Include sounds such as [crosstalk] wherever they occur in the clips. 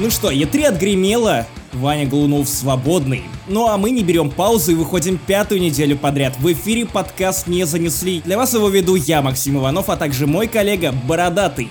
Ну что, Е3 отгремело, Ваня Голунов свободный. Ну а мы не берем паузу и выходим пятую неделю подряд. В эфире подкаст «Не занесли». Для вас его веду я, Максим Иванов, а также мой коллега Бородатый.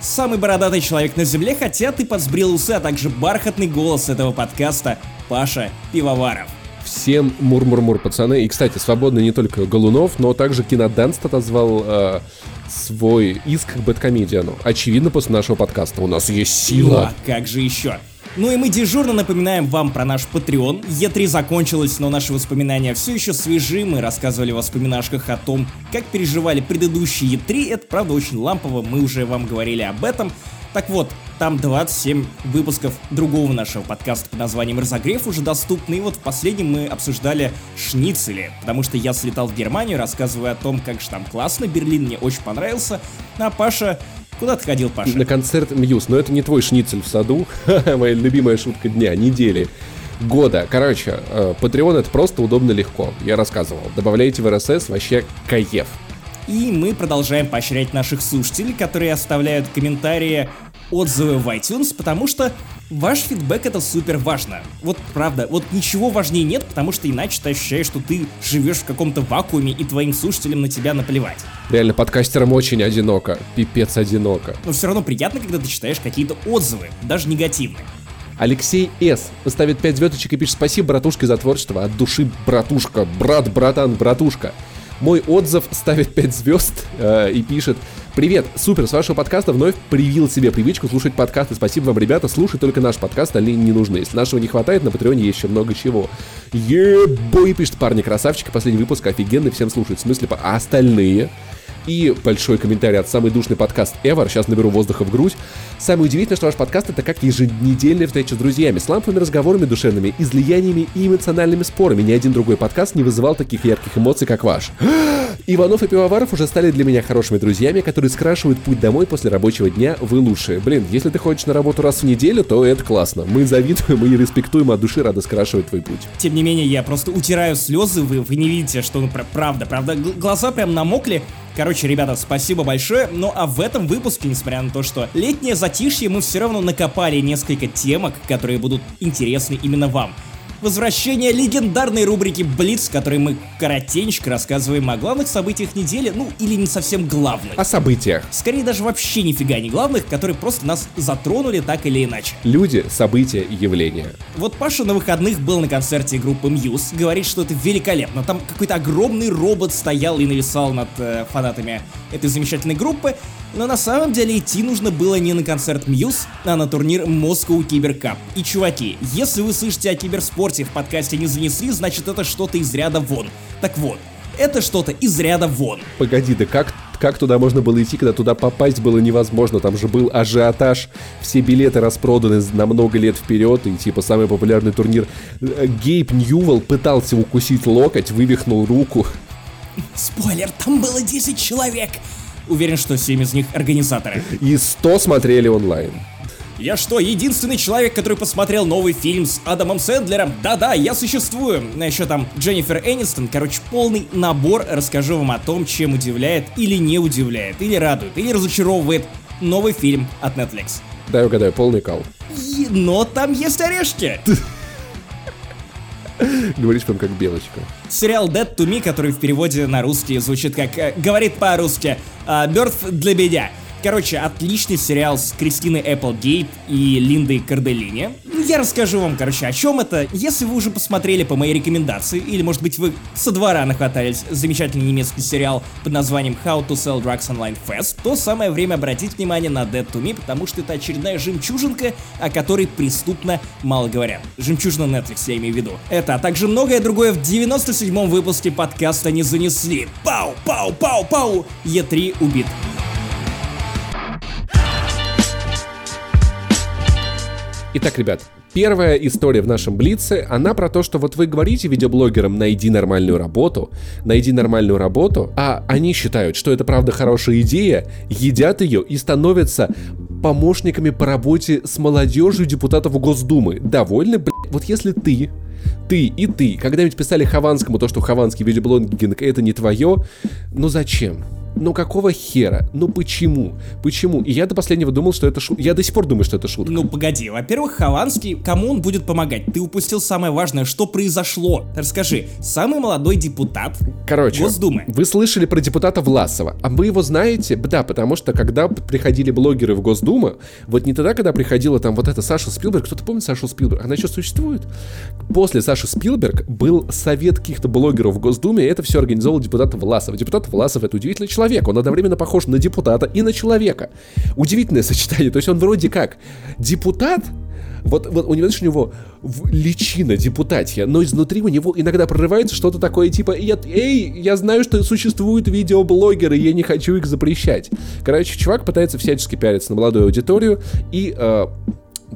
Самый бородатый человек на земле, хотя ты подсбрил усы, а также бархатный голос этого подкаста Паша Пивоваров. Всем мур-мур-мур, пацаны. И, кстати, свободно не только Голунов, но также Киноданст отозвал э, свой иск к Бэткомедиану. Очевидно, после нашего подкаста у нас есть сила. Ну, а как же еще? Ну и мы дежурно напоминаем вам про наш Patreon. Е3 закончилась, но наши воспоминания все еще свежи. Мы рассказывали в воспоминашках о том, как переживали предыдущие Е3. Это, правда, очень лампово, мы уже вам говорили об этом. Так вот, там 27 выпусков другого нашего подкаста под названием «Разогрев» уже доступны. И вот в последнем мы обсуждали шницели, потому что я слетал в Германию, рассказывая о том, как же там классно, Берлин мне очень понравился. А Паша Куда ты ходил, Паша? На концерт Мьюз, но это не твой шницель в саду. [laughs] Моя любимая шутка дня, недели года. Короче, Patreon э, это просто удобно легко. Я рассказывал. Добавляйте в RSS вообще кайф. И мы продолжаем поощрять наших слушателей, которые оставляют комментарии отзывы в iTunes, потому что ваш фидбэк это супер важно. Вот правда, вот ничего важнее нет, потому что иначе ты ощущаешь, что ты живешь в каком-то вакууме и твоим слушателям на тебя наплевать. Реально, подкастерам очень одиноко, пипец одиноко. Но все равно приятно, когда ты читаешь какие-то отзывы, даже негативные. Алексей С. поставит 5 звездочек и пишет спасибо, братушке, за творчество. От души, братушка, брат, братан, братушка. Мой отзыв ставит 5 звезд э, и пишет Привет, супер, с вашего подкаста вновь привил себе привычку слушать подкасты. Спасибо вам, ребята, слушай только наш подкаст, они не нужны. Если нашего не хватает, на Патреоне есть еще много чего. Ебой, пишет парни, красавчики, последний выпуск офигенный, всем слушать. В смысле, а остальные? И большой комментарий от самый душный подкаст ever. Сейчас наберу воздуха в грудь. Самое удивительное, что ваш подкаст это как еженедельная встреча с друзьями, с ламповыми разговорами душевными, излияниями и эмоциональными спорами. Ни один другой подкаст не вызывал таких ярких эмоций, как ваш. [gasps] Иванов и Пивоваров уже стали для меня хорошими друзьями, которые скрашивают путь домой после рабочего дня. Вы лучшие. Блин, если ты ходишь на работу раз в неделю, то это классно. Мы завидуем и респектуем от души, рады скрашивать твой путь. Тем не менее, я просто утираю слезы, вы, вы не видите, что ну, правда, правда, глаза прям намокли, Короче, ребята, спасибо большое. Ну а в этом выпуске, несмотря на то, что летнее затишье, мы все равно накопали несколько темок, которые будут интересны именно вам возвращение легендарной рубрики Блиц, в которой мы коротенько рассказываем о главных событиях недели, ну или не совсем главных. О событиях. Скорее даже вообще нифига не главных, которые просто нас затронули так или иначе. Люди, события, явления. Вот Паша на выходных был на концерте группы Muse, говорит, что это великолепно. Там какой-то огромный робот стоял и нависал над э, фанатами этой замечательной группы, но на самом деле идти нужно было не на концерт Muse, а на турнир Moscow Cyber Cup. И чуваки, если вы слышите о киберспорте в подкасте не занесли, значит это что-то из ряда вон. Так вот, это что-то из ряда вон. Погоди, да как, как туда можно было идти, когда туда попасть было невозможно? Там же был ажиотаж, все билеты распроданы на много лет вперед, и типа самый популярный турнир. Э, Гейб Ньювелл пытался укусить локоть, вывихнул руку. Спойлер, там было 10 человек. Уверен, что 7 из них организаторы. И 100 смотрели онлайн. Я что, единственный человек, который посмотрел новый фильм с Адамом Сэндлером? Да-да, я существую. А еще там Дженнифер Энистон. Короче, полный набор. Расскажу вам о том, чем удивляет или не удивляет, или радует, или разочаровывает новый фильм от Netflix. Дай угадаю, полный кал. И, но там есть орешки. [laughs] Говоришь прям как белочка. Сериал Dead to Me, который в переводе на русский звучит как э, «Говорит по-русски», «Мертв для меня». Короче, отличный сериал с Кристиной Эпплгейт и Линдой Карделини. Я расскажу вам, короче, о чем это. Если вы уже посмотрели по моей рекомендации, или, может быть, вы со двора нахватались замечательный немецкий сериал под названием How to Sell Drugs Online Fast, то самое время обратить внимание на Dead to Me, потому что это очередная жемчужинка, о которой преступно мало говорят. Жемчужина Netflix, я имею в виду. Это, а также многое другое в 97-м выпуске подкаста не занесли. Пау, пау, пау, пау! Е3 убит. Итак, ребят, Первая история в нашем Блице, она про то, что вот вы говорите видеоблогерам «найди нормальную работу», «найди нормальную работу», а они считают, что это правда хорошая идея, едят ее и становятся помощниками по работе с молодежью депутатов Госдумы. Довольны, блядь? Вот если ты ты и ты когда-нибудь писали Хованскому то, что хованский видеоблогинг это не твое, ну зачем? Ну какого хера? Ну почему? Почему? И я до последнего думал, что это шутка. Я до сих пор думаю, что это шутка. Ну погоди, во-первых, Хованский, кому он будет помогать? Ты упустил самое важное, что произошло. Расскажи, самый молодой депутат Короче, Госдумы. вы слышали про депутата Власова, а вы его знаете? Да, потому что когда приходили блогеры в Госдуму, вот не тогда, когда приходила там вот эта Саша Спилберг, кто-то помнит Сашу Спилберг? Она еще существует? После Саши Спилберг был совет каких-то блогеров в Госдуме, и это все организовал депутат Власов. Депутат Власов это удивительный человек, он одновременно похож на депутата и на человека. Удивительное сочетание, то есть он вроде как депутат, вот, вот у него, знаешь, у него личина депутатия, но изнутри у него иногда прорывается что-то такое, типа, я, эй, я знаю, что существуют видеоблогеры, я не хочу их запрещать. Короче, чувак пытается всячески пиариться на молодую аудиторию и э,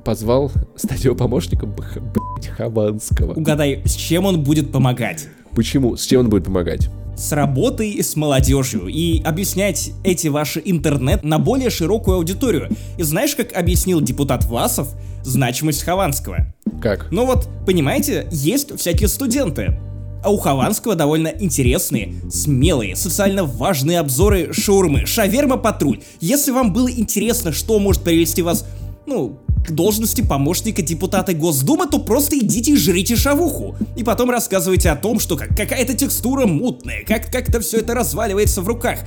позвал стать его помощником, бх- блядь, Хованского. Угадай, с чем он будет помогать? Почему? С чем он будет помогать? С работой с молодежью и объяснять эти ваши интернет на более широкую аудиторию. И знаешь, как объяснил депутат Власов значимость Хованского? Как? Ну вот, понимаете, есть всякие студенты. А у Хованского довольно интересные, смелые, социально важные обзоры шаурмы. Шаверма патруль. Если вам было интересно, что может привести вас, ну, к должности помощника депутата Госдумы, то просто идите и жрите шавуху. И потом рассказывайте о том, что как- какая-то текстура мутная, как как-то все это разваливается в руках.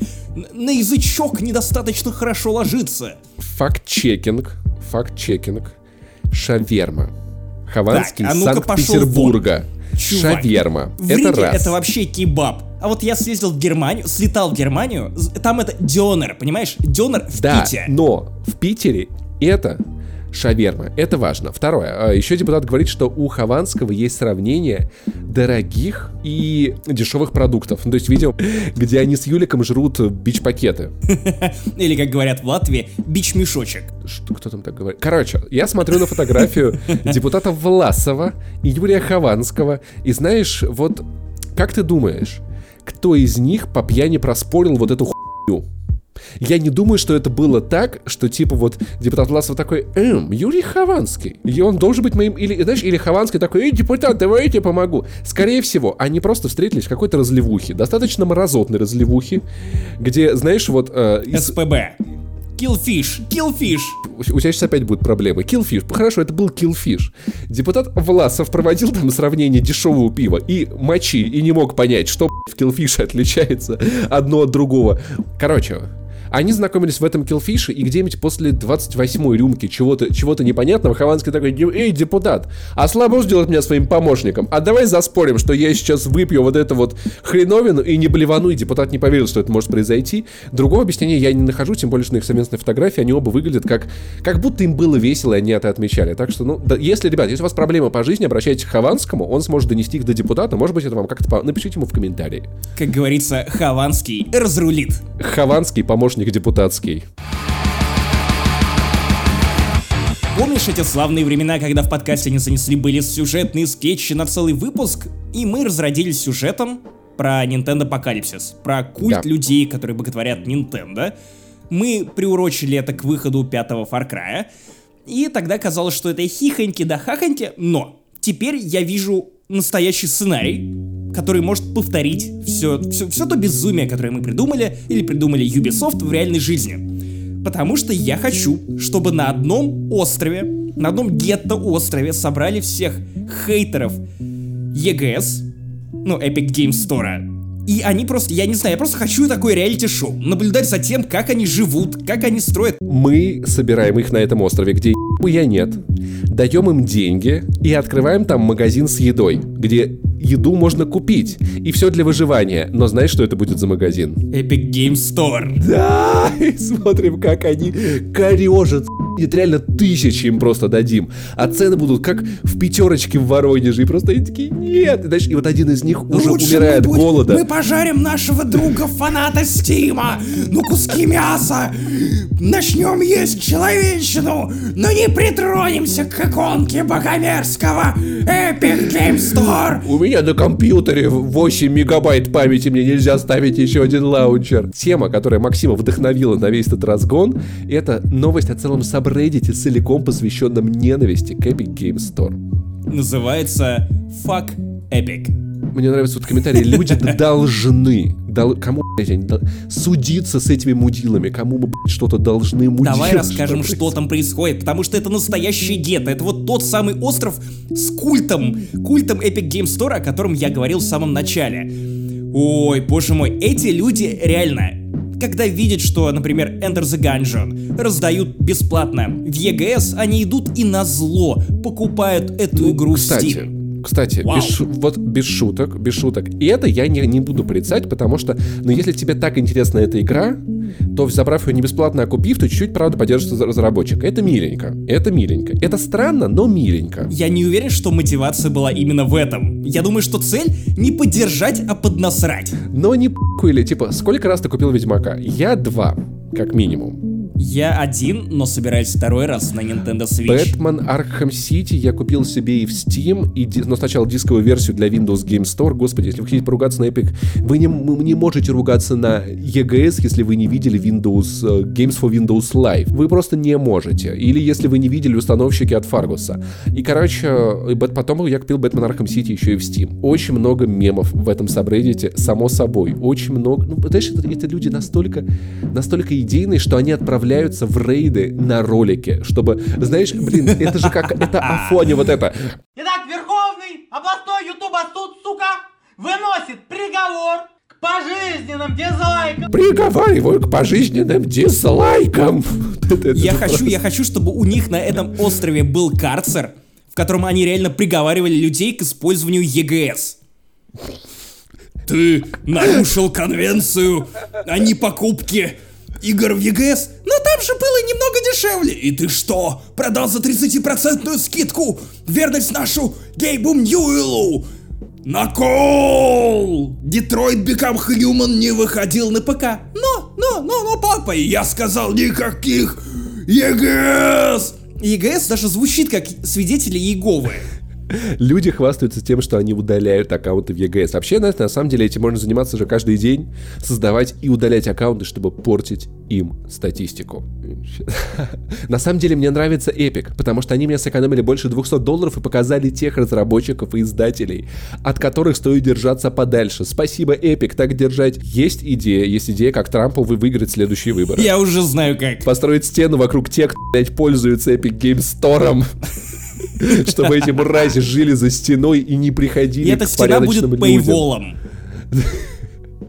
На язычок недостаточно хорошо ложится. Факт-чекинг. Факт-чекинг. Шаверма. Хованский Так, а пошел Санкт-Петербурга. Чувак, Шаверма. В это Риге раз. это вообще кебаб. А вот я съездил в Германию, слетал в Германию, там это дёнер, понимаешь? Дёнер в Да, Пите. но в Питере это шаверма. Это важно. Второе. а, Еще депутат говорит, что у Хованского есть сравнение дорогих и дешевых продуктов. Ну, то есть видео, где они с Юликом жрут бич-пакеты. [laughs] Или, как говорят в Латвии, бич-мешочек. Что, кто там так говорит? Короче, я смотрю на фотографию [laughs] депутата Власова и Юрия Хованского, и знаешь, вот как ты думаешь, кто из них по пьяни проспорил вот эту хуйню? Я не думаю, что это было так, что типа вот депутат Власов такой, эм, Юрий Хованский, и он должен быть моим, или, знаешь, или Хованский такой, эй, депутат, давай я тебе помогу. Скорее всего, они просто встретились в какой-то разливухе, достаточно мразотной разливухе, где, знаешь, вот э, из- СПБ. Killfish, Killfish. у тебя сейчас опять будут проблемы. Киллфиш. Хорошо, это был Киллфиш. Депутат Власов проводил там сравнение дешевого пива и мочи, и не мог понять, что в Киллфише отличается одно от другого. Короче, они знакомились в этом киллфише, и где-нибудь после 28-й рюмки чего-то чего непонятного Хованский такой, эй, депутат, а слабо сделать меня своим помощником? А давай заспорим, что я сейчас выпью вот эту вот хреновину и не блевану, и депутат не поверил, что это может произойти. Другого объяснения я не нахожу, тем более, что на их совместной фотографии они оба выглядят как, как будто им было весело, и они это отмечали. Так что, ну, да, если, ребят, если у вас проблемы по жизни, обращайтесь к Хованскому, он сможет донести их до депутата, может быть, это вам как-то... по- Напишите ему в комментарии. Как говорится, Хованский разрулит. Хованский помощник депутатский. Помнишь эти славные времена, когда в подкасте не занесли были сюжетные скетчи на целый выпуск, и мы разродились сюжетом про Nintendo Апокалипсис, про культ Да. людей, которые боготворят Nintendo. Мы приурочили это к выходу пятого Far Cry, и тогда казалось, что это хихоньки да хахоньки, но теперь я вижу настоящий сценарий, который может повторить все, все, все то безумие, которое мы придумали или придумали Ubisoft в реальной жизни. Потому что я хочу, чтобы на одном острове, на одном гетто-острове собрали всех хейтеров EGS, ну, Epic Games Store. И они просто, я не знаю, я просто хочу такое реалити-шоу. Наблюдать за тем, как они живут, как они строят. Мы собираем их на этом острове, где я нет, даем им деньги и открываем там магазин с едой, где еду можно купить. И все для выживания. Но знаешь, что это будет за магазин? Epic Games Store. Да, [laughs] и смотрим, как они корежат. Нет, реально тысячи им просто дадим. А цены будут как в пятерочке в Воронеже. И просто они такие, нет. И, знаешь, и вот один из них уже Лучше умирает от голода. Мы пожарим нашего друга фаната Стима. Ну куски мяса. Начнем есть человечину, но не притронемся к иконке богомерзкого Epic Game Store. У меня на компьютере 8 мегабайт памяти, мне нельзя ставить еще один лаунчер. Тема, которая Максима вдохновила на весь этот разгон, это новость о целом сабреддите, целиком посвященном ненависти к Epic Game Store. Называется Fuck Epic. Мне нравится вот комментарий, люди должны, дол, кому, блядь, они дол- судиться с этими мудилами, кому мы, блядь, что-то должны мудить. Давай расскажем, что там происходит, потому что это настоящее гетто. Это вот тот самый остров с культом, культом Epic Game Store, о котором я говорил в самом начале. Ой, боже мой, эти люди реально когда видят, что, например, Enter the Gungeon раздают бесплатно в EGS, они идут и на зло покупают эту Ну, игру кстати, в Steam. Кстати, Вау. без, вот без шуток, без шуток. И это я не, не буду порицать, потому что, ну, если тебе так интересна эта игра, то, забрав ее не бесплатно, а купив, то чуть-чуть, правда, поддержишь разработчика. Это миленько. Это миленько. Это странно, но миленько. Я не уверен, что мотивация была именно в этом. Я думаю, что цель не поддержать, а поднасрать. Но не или типа, сколько раз ты купил Ведьмака? Я два, как минимум. Я один, но собираюсь второй раз на Nintendo Switch. Бэтмен Arkham City я купил себе и в Steam, и, но сначала дисковую версию для Windows Game Store. Господи, если вы хотите поругаться на Epic, вы не, не можете ругаться на EGS, если вы не видели Windows э, Games for Windows Live. Вы просто не можете. Или если вы не видели установщики от Фаргуса. И, короче, потом я купил Бэтмен Arkham City еще и в Steam. Очень много мемов в этом сабреддите, само собой. Очень много. Ну, знаешь, это, это люди настолько, настолько идейные, что они отправляются в рейды на ролике, чтобы, знаешь, блин, это же как, это [laughs] Афоне вот это. Итак, Верховный областной Ютуба суд, сука, выносит приговор к пожизненным дизлайкам. Приговариваю к пожизненным дизлайкам. [laughs] Я хочу, я хочу, чтобы у них на этом острове был карцер, в котором они реально приговаривали людей к использованию ЕГС. Ты нарушил конвенцию о непокупке игр в ЕГС, но там же было немного дешевле. И ты что, продал за 30% скидку верность нашу Гейбу Ньюэлу? Накол! Детройт Become Human не выходил на ПК. Но, но, но, но, папа, я сказал никаких ЕГС! ЕГС даже звучит как свидетели Иеговы. Люди хвастаются тем, что они удаляют аккаунты в EGS. Вообще, на, на самом деле, этим можно заниматься же каждый день, создавать и удалять аккаунты, чтобы портить им статистику. На самом деле, мне нравится Epic, потому что они мне сэкономили больше 200 долларов и показали тех разработчиков и издателей, от которых стоит держаться подальше. Спасибо, Epic, так держать. Есть идея, есть идея, как Трампу вы выиграть следующие выборы. Я уже знаю как. Построить стену вокруг тех, кто, блядь, пользуется Epic Game Store. [laughs] Чтобы эти мрази жили за стеной и не приходили И эта к стена будет порядочным людям. пейволом. [laughs]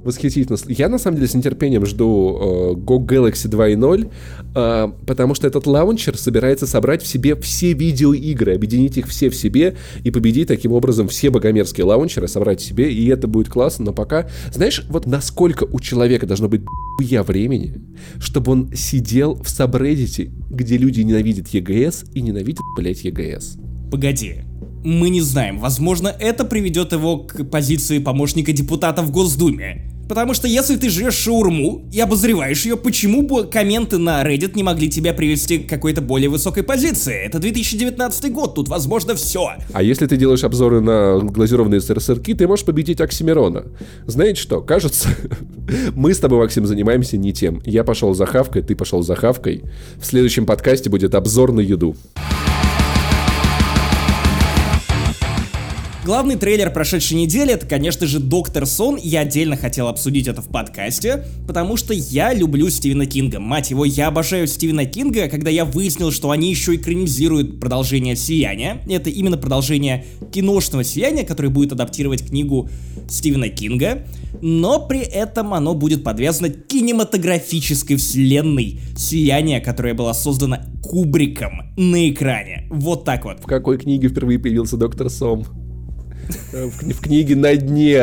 Восхитительно. Я на самом деле с нетерпением жду э, Go Galaxy 2.0, э, потому что этот лаунчер собирается собрать в себе все видеоигры, объединить их все в себе и победить таким образом все богомерзкие лаунчеры, собрать в себе, и это будет классно, но пока... Знаешь, вот насколько у человека должно быть я времени, чтобы он сидел в сабреддите, где люди ненавидят ЕГС и ненавидят, блять, ЕГС. Погоди. Мы не знаем. Возможно, это приведет его к позиции помощника депутата в Госдуме. Потому что если ты жрешь шаурму и обозреваешь ее, почему бы комменты на Reddit не могли тебя привести к какой-то более высокой позиции? Это 2019 год, тут возможно все. А если ты делаешь обзоры на глазированные сырки, ты можешь победить Оксимирона. Знаете что, кажется, [laughs] мы с тобой, Максим, занимаемся не тем. Я пошел за хавкой, ты пошел за хавкой. В следующем подкасте будет обзор на еду. Главный трейлер прошедшей недели это, конечно же, Доктор Сон. Я отдельно хотел обсудить это в подкасте, потому что я люблю Стивена Кинга. Мать его, я обожаю Стивена Кинга, когда я выяснил, что они еще экранизируют продолжение Сияния. Это именно продолжение киношного Сияния, которое будет адаптировать книгу Стивена Кинга. Но при этом оно будет подвязано кинематографической вселенной Сияния, которая была создана Кубриком на экране. Вот так вот. В какой книге впервые появился доктор Сом? В, кни- в книге на дне.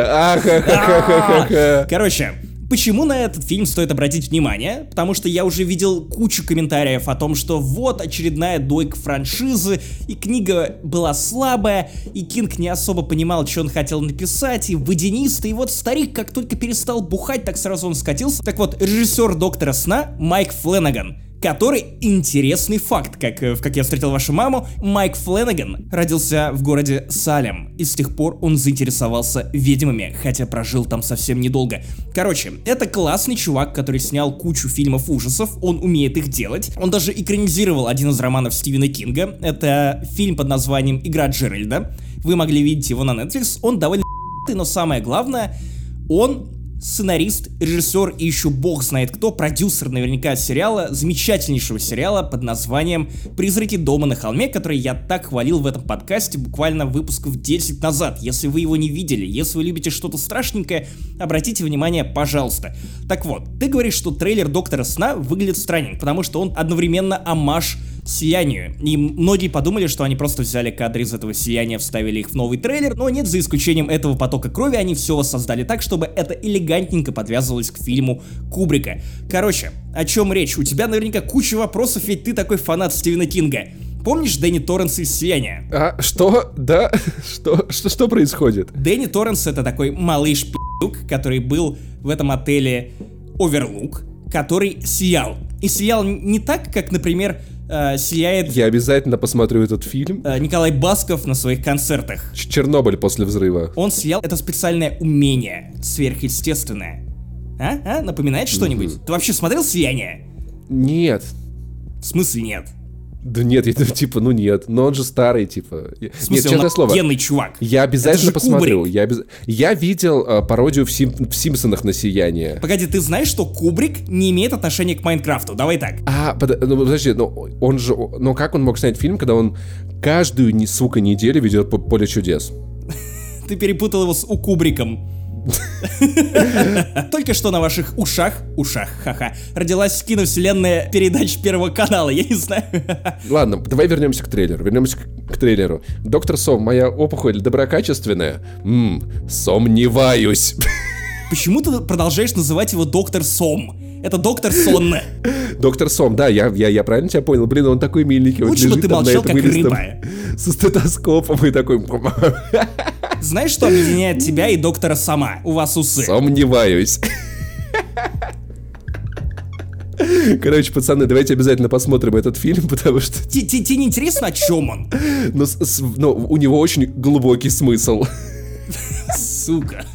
Короче, Почему на этот фильм стоит обратить внимание? Потому что я уже видел кучу комментариев о том, что вот очередная дойка франшизы, и книга была слабая, и Кинг не особо понимал, что он хотел написать, и водянистый, и вот старик как только перестал бухать, так сразу он скатился. Так вот, режиссер Доктора Сна Майк Фленаган, который интересный факт, как, э, в «Как я встретил вашу маму», Майк Фленаган родился в городе Салем, и с тех пор он заинтересовался ведьмами, хотя прожил там совсем недолго. Короче, это классный чувак, который снял кучу фильмов ужасов, он умеет их делать. Он даже экранизировал один из романов Стивена Кинга, это фильм под названием «Игра Джеральда». Вы могли видеть его на Netflix, он довольно [laughs] но самое главное, он сценарист, режиссер и еще бог знает кто, продюсер наверняка сериала, замечательнейшего сериала под названием «Призраки дома на холме», который я так хвалил в этом подкасте буквально выпусков 10 назад. Если вы его не видели, если вы любите что-то страшненькое, обратите внимание, пожалуйста. Так вот, ты говоришь, что трейлер Доктора Сна выглядит странен, потому что он одновременно амаш Сиянию. И многие подумали, что они просто взяли кадры из этого Сияния, вставили их в новый трейлер, но нет, за исключением этого потока крови, они все воссоздали так, чтобы это элегантненько подвязывалось к фильму Кубрика. Короче, о чем речь? У тебя наверняка куча вопросов, ведь ты такой фанат Стивена Кинга. Помнишь Дэнни Торренс из «Сияния»? А, что? Да? [laughs] Что, что, что происходит? Дэнни Торренс это такой малыш пи***к, который был в этом отеле Оверлук, который сиял. И сиял не так, как, например, э, сияет Я обязательно посмотрю этот фильм. э, Николай Басков на своих концертах. Ч- Чернобыль после взрыва. Он сиял, это специальное умение, сверхъестественное. А? А? Напоминает что-нибудь? Ты вообще смотрел «Сияние»? Нет. В смысле нет? Да нет, я, типа, ну нет. Но он же старый, типа. В Нет, смысле, честное он слово. чувак. Я обязательно посмотрю. Кубрик. Я, обяз- я видел э, пародию в, Сим- в Симпсонах на сияние. Погоди, ты знаешь, что Кубрик не имеет отношения к Майнкрафту? Давай так. А, под- ну, подожди, ну он же, ну как он мог снять фильм, когда он каждую, сука, неделю ведет по поле чудес? Ты перепутал его с У Кубриком. [laughs] Только что на ваших ушах, ушах, ха-ха, родилась киновселенная передач Первого канала, я не знаю. [laughs] Ладно, давай вернемся к трейлеру. Вернемся к, трейлеру. Доктор Сом, моя опухоль доброкачественная? Ммм, сомневаюсь. [laughs] Почему ты продолжаешь называть его Доктор Сом? Это Доктор Сонна. Доктор Сом, да, я, я, я правильно тебя понял? Блин, он такой миленький. Лучше бы лежит ты молчал, как рыба. Со стетоскопом и такой... Знаешь, что объединяет тебя и доктора Сама? У вас усы. Сомневаюсь. Короче, пацаны, давайте обязательно посмотрим этот фильм, потому что Те- те- Тебе не интересно, о чем он? ну, с- с- ну, у него очень глубокий смысл. Сука.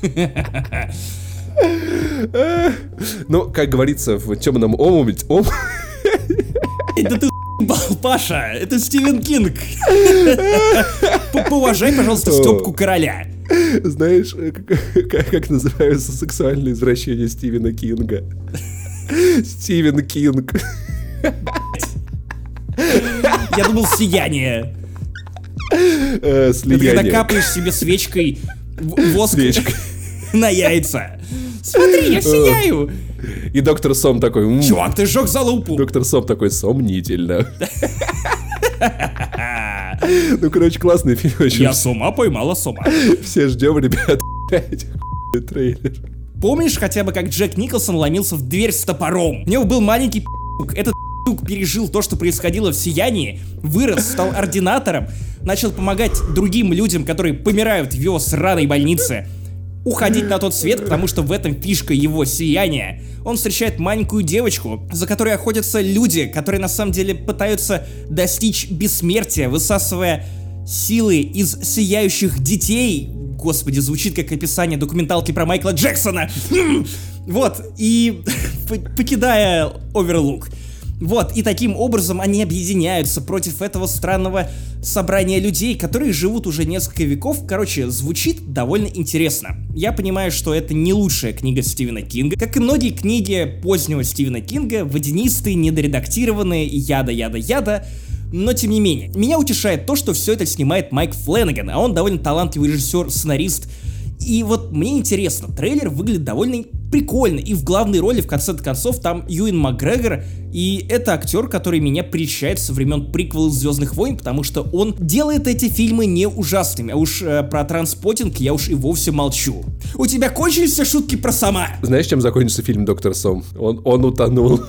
Ну, как говорится в темном омуте, ом... Это ты Паша. Это Стивен Кинг. П- Поуважай, пожалуйста, Степку Короля. знаешь, э, как, как- называются сексуальные извращения Стивена Кинга? Стивен Kink. Я думал, сияние. Э, Это когда Слияние. капаешь себе свечкой воск Свечкой. [laughs] на яйца. Смотри, я сияю. И доктор Сом такой... «М, Чувак, ты сжег залупу. Доктор Сом такой сомнительно. Ну, короче, классный фильм очень. Я с ума поймала с ума. Все ждем, ребят, трейлер. Помнишь хотя бы, как Джек Николсон ломился в дверь с топором? У него был маленький пи***к. Этот пи***к пережил то, что происходило в Сиянии, вырос, стал ординатором, начал помогать другим людям, которые помирают в его сраной больнице, уходить на тот свет, потому что в этом фишка его сияния. Он встречает маленькую девочку, за которой охотятся люди, которые на самом деле пытаются достичь бессмертия, высасывая силы из сияющих детей. Господи, звучит как описание документалки про Майкла Джексона. Хм. Вот, и [laughs] покидая Оверлук. Вот, и таким образом они объединяются против этого странного собрания людей, которые живут уже несколько веков. Короче, звучит довольно интересно. Я понимаю, что это не лучшая книга Стивена Кинга. Как и многие книги позднего Стивена Кинга, водянистые, недоредактированные, яда-яда-яда. Но тем не менее, меня утешает то, что все это снимает Майк Фленнеган, а он довольно талантливый режиссер, сценарист. И вот мне интересно, трейлер выглядит довольно прикольно, и в главной роли, в конце концов, там Юин Макгрегор, и это актер, который меня прельщает со времен приквела Звездных войн, потому что он делает эти фильмы не ужасными, а уж э, про транспотинг я уж и вовсе молчу. У тебя кончились все шутки про сама? Знаешь, чем закончится фильм «Доктор Сом»? Он, он утонул.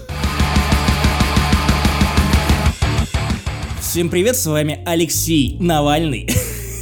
Всем привет, с вами Алексей Навальный.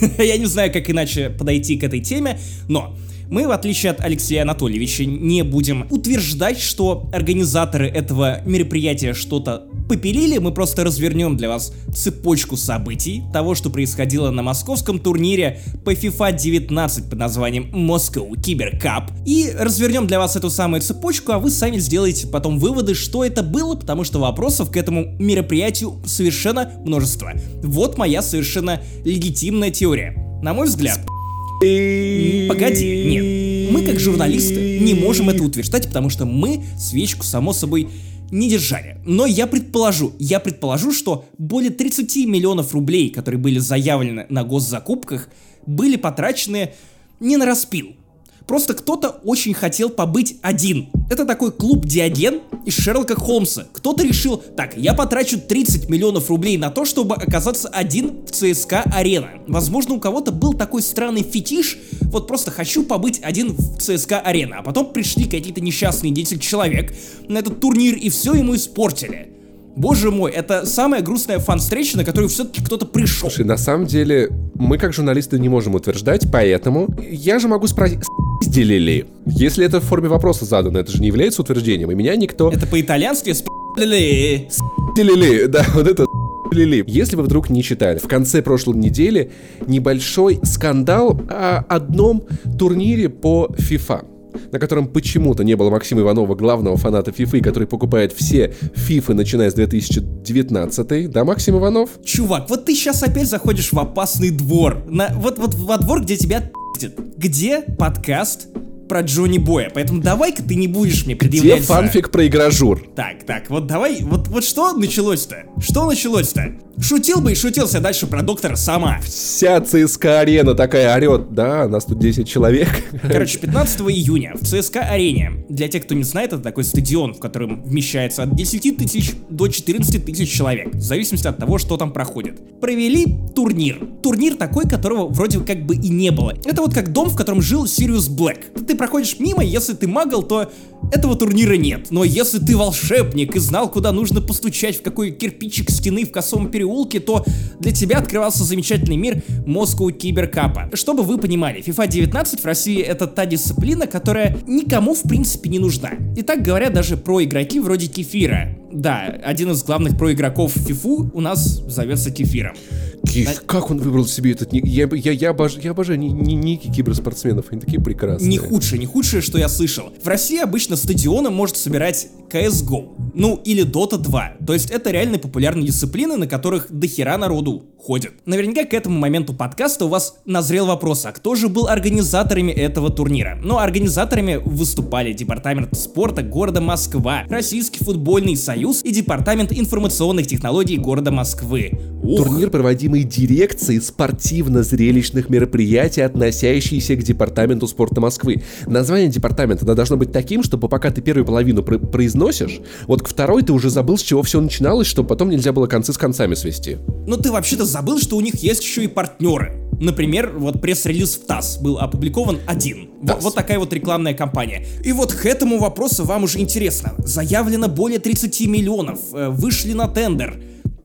[laughs] Я не знаю, как иначе подойти к этой теме, но мы, в отличие от Алексея Анатольевича, не будем утверждать, что организаторы этого мероприятия что-то попилили, мы просто развернем для вас цепочку событий того, что происходило на московском турнире по FIFA 19 под названием Moscow Cyber Cup, и развернем для вас эту самую цепочку, а вы сами сделаете потом выводы, что это было, потому что вопросов к этому мероприятию совершенно множество. Вот моя совершенно легитимная теория. На мой взгляд, Погоди, нет. Мы, как журналисты, не можем это утверждать, потому что мы свечку, само собой, не держали. Но я предположу, я предположу, что более 30 миллионов рублей, которые были заявлены на госзакупках, были потрачены не на распил, Просто кто-то очень хотел побыть один. Это такой клуб Диоген из Шерлока Холмса. Кто-то решил, так, я потрачу 30 миллионов рублей на то, чтобы оказаться один в ЦСКА Арена. Возможно, у кого-то был такой странный фетиш, вот просто хочу побыть один в ЦСКА Арена. А потом пришли какие-то несчастные 10 человек на этот турнир и все ему испортили. Боже мой, это самая грустная фан-встреча, на которую все-таки кто-то пришел. Слушай, на самом деле, мы как журналисты не можем утверждать, поэтому я же могу спросить, сделали. Если это в форме вопроса задано, это же не является утверждением, и меня никто... Это по-итальянски спи***ли. Спи***ли, да, вот это Лили. Если вы вдруг не читали, в конце прошлой недели небольшой скандал о одном турнире по FIFA на котором почему-то не было Максима Иванова, главного фаната FIFA, который покупает все FIFA, начиная с 2019. Да, Максим Иванов? Чувак, вот ты сейчас опять заходишь в опасный двор. На, вот, вот во двор, где тебя. Где подкаст про Джонни Боя, поэтому давай-ка ты не будешь мне предъявлять Где фанфик за... про игражур? Так, так, вот давай, вот, вот что началось-то? Что началось-то? Шутил бы и шутился дальше про доктора сама. Вся ЦСКА-арена такая орет. Да, нас тут 10 человек. Короче, 15 июня в ЦСКА-арене, для тех, кто не знает, это такой стадион, в котором вмещается от 10 тысяч до 14 тысяч человек, в зависимости от того, что там проходит. Провели турнир. Турнир такой, которого вроде как бы и не было. Это вот как дом, в котором жил Сириус Блэк. Ты проходишь мимо, если ты магл, то этого турнира нет. Но если ты волшебник и знал, куда нужно постучать, в какой кирпичик стены в косом переулке, то для тебя открывался замечательный мир Moscow Киберкапа. Чтобы вы понимали, FIFA 19 в России это та дисциплина, которая никому в принципе не нужна. И так говорят даже про игроки вроде Кефира. Да, один из главных проигроков FIFA у нас зовется Кефиром. Киф, как он выбрал себе этот ник? Я, я, я, обож... я обожаю ни, ни, ники киберспортсменов, они такие прекрасные. Не худшее, не худшее, что я слышал. В России обычно стадионы может собирать CSGO, ну или Dota 2. То есть это реально популярные дисциплины, на которых дохера народу ходит. Наверняка к этому моменту подкаста у вас назрел вопрос, а кто же был организаторами этого турнира? Ну, организаторами выступали Департамент спорта города Москва, Российский футбольный союз и Департамент информационных технологий города Москвы. Ух. Турнир, проводимый дирекцией спортивно-зрелищных мероприятий, относящийся к Департаменту спорта Москвы. Название департамента должно быть таким, чтобы пока ты первую половину пр- произносишь, вот к второй ты уже забыл, с чего все начиналось, чтобы потом нельзя было концы с концами свести. Ну ты вообще-то забыл, что у них есть еще и партнеры. Например, вот пресс-релиз в ТАСС был опубликован один. Вот, вот такая вот рекламная кампания. И вот к этому вопросу вам уже интересно. Заявлено более 30 миллионов, э, вышли на тендер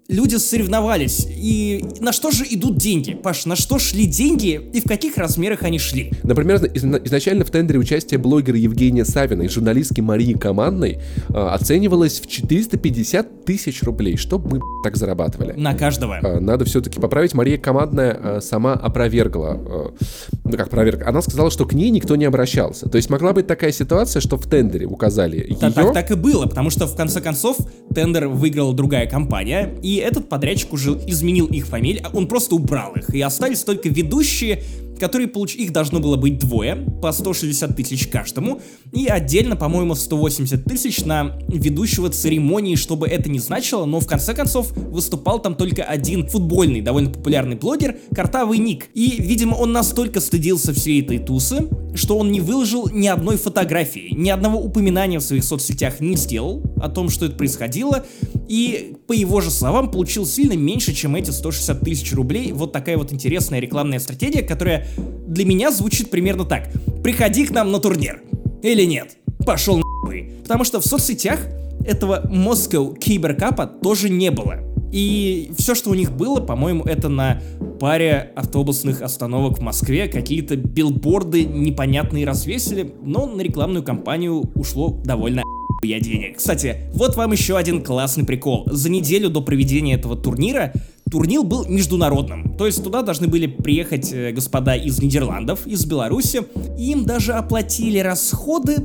люди соревновались. И на что же идут деньги? Паш, на что шли деньги и в каких размерах они шли? Например, изначально в тендере участие блогера Евгения Савина и журналистки Марии Командной э, оценивалось в 450 тысяч рублей. Что мы так зарабатывали? На каждого. Э, надо все-таки поправить. Мария Командная э, сама опровергла. Э, ну как опровергла? Она сказала, что к ней никто не обращался. То есть могла быть такая ситуация, что в тендере указали ее... Так, так, так и было, потому что в конце концов тендер выиграла другая компания, и этот подрядчик уже изменил их фамилии, а он просто убрал их, и остались только ведущие которые получ... их должно было быть двое, по 160 тысяч каждому, и отдельно, по-моему, 180 тысяч на ведущего церемонии, чтобы это не значило, но в конце концов выступал там только один футбольный, довольно популярный блогер, Картавый Ник. И, видимо, он настолько стыдился всей этой тусы, что он не выложил ни одной фотографии, ни одного упоминания в своих соцсетях не сделал о том, что это происходило, и, по его же словам, получил сильно меньше, чем эти 160 тысяч рублей. Вот такая вот интересная рекламная стратегия, которая для меня звучит примерно так. Приходи к нам на турнир. Или нет? Пошел нахуй. Потому что в соцсетях этого Moscow Киберкапа тоже не было. И все, что у них было, по-моему, это на паре автобусных остановок в Москве какие-то билборды непонятные развесили, но на рекламную кампанию ушло довольно я денег. Кстати, вот вам еще один классный прикол. За неделю до проведения этого турнира турнир был международным. То есть туда должны были приехать э, господа из Нидерландов, из Беларуси. Им даже оплатили расходы,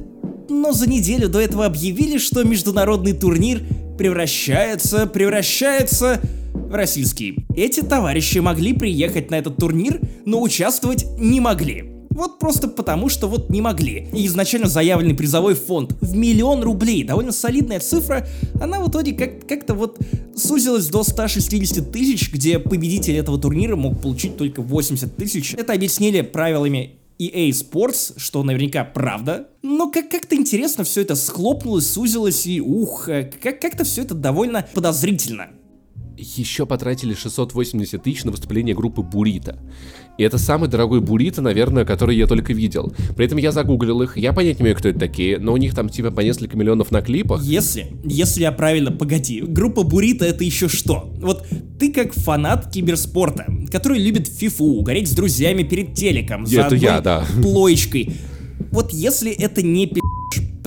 но за неделю до этого объявили, что международный турнир превращается, превращается российский. Эти товарищи могли приехать на этот турнир, но участвовать не могли. Вот просто потому, что вот не могли. И изначально заявленный призовой фонд в миллион рублей, довольно солидная цифра, она в итоге как- как-то вот сузилась до 160 тысяч, где победитель этого турнира мог получить только 80 тысяч. Это объяснили правилами EA Sports, что наверняка правда. Но как- как-то интересно все это схлопнулось, сузилось и ух, э, как- как-то все это довольно подозрительно. Еще потратили 680 тысяч на выступление группы Бурита. И это самый дорогой Бурита, наверное, который я только видел. При этом я загуглил их, я понять не имею, кто это такие, но у них там типа по несколько миллионов на клипах. Если, если я правильно, погоди, группа Бурита это еще что? Вот ты как фанат киберспорта, который любит фифу, гореть с друзьями перед телеком, за Это я, да. плоечкой. Вот если это не пи***,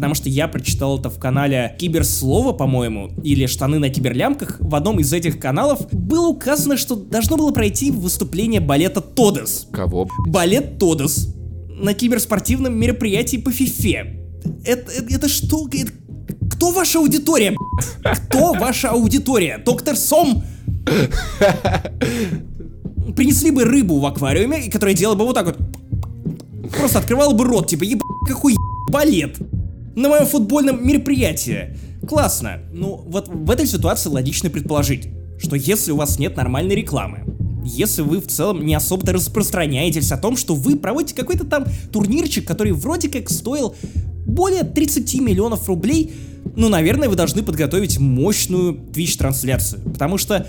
потому что я прочитал это в канале Киберслова, по-моему, или Штаны на киберлямках, в одном из этих каналов было указано, что должно было пройти выступление балета Тодес. Кого? Балет Тодес на киберспортивном мероприятии по фифе. Это, это, это что? Это- кто ваша аудитория? б***ь? Кто ваша аудитория? Доктор Сом? Принесли бы рыбу в аквариуме, и которая делала бы вот так вот. Просто открывала бы рот, типа, еб... какой еб- балет. На моем футбольном мероприятии. Классно. Ну, вот в этой ситуации логично предположить, что если у вас нет нормальной рекламы, если вы в целом не особо-то распространяетесь о том, что вы проводите какой-то там турнирчик, который вроде как стоил более 30 миллионов рублей, ну, наверное, вы должны подготовить мощную Twitch-трансляцию. Потому что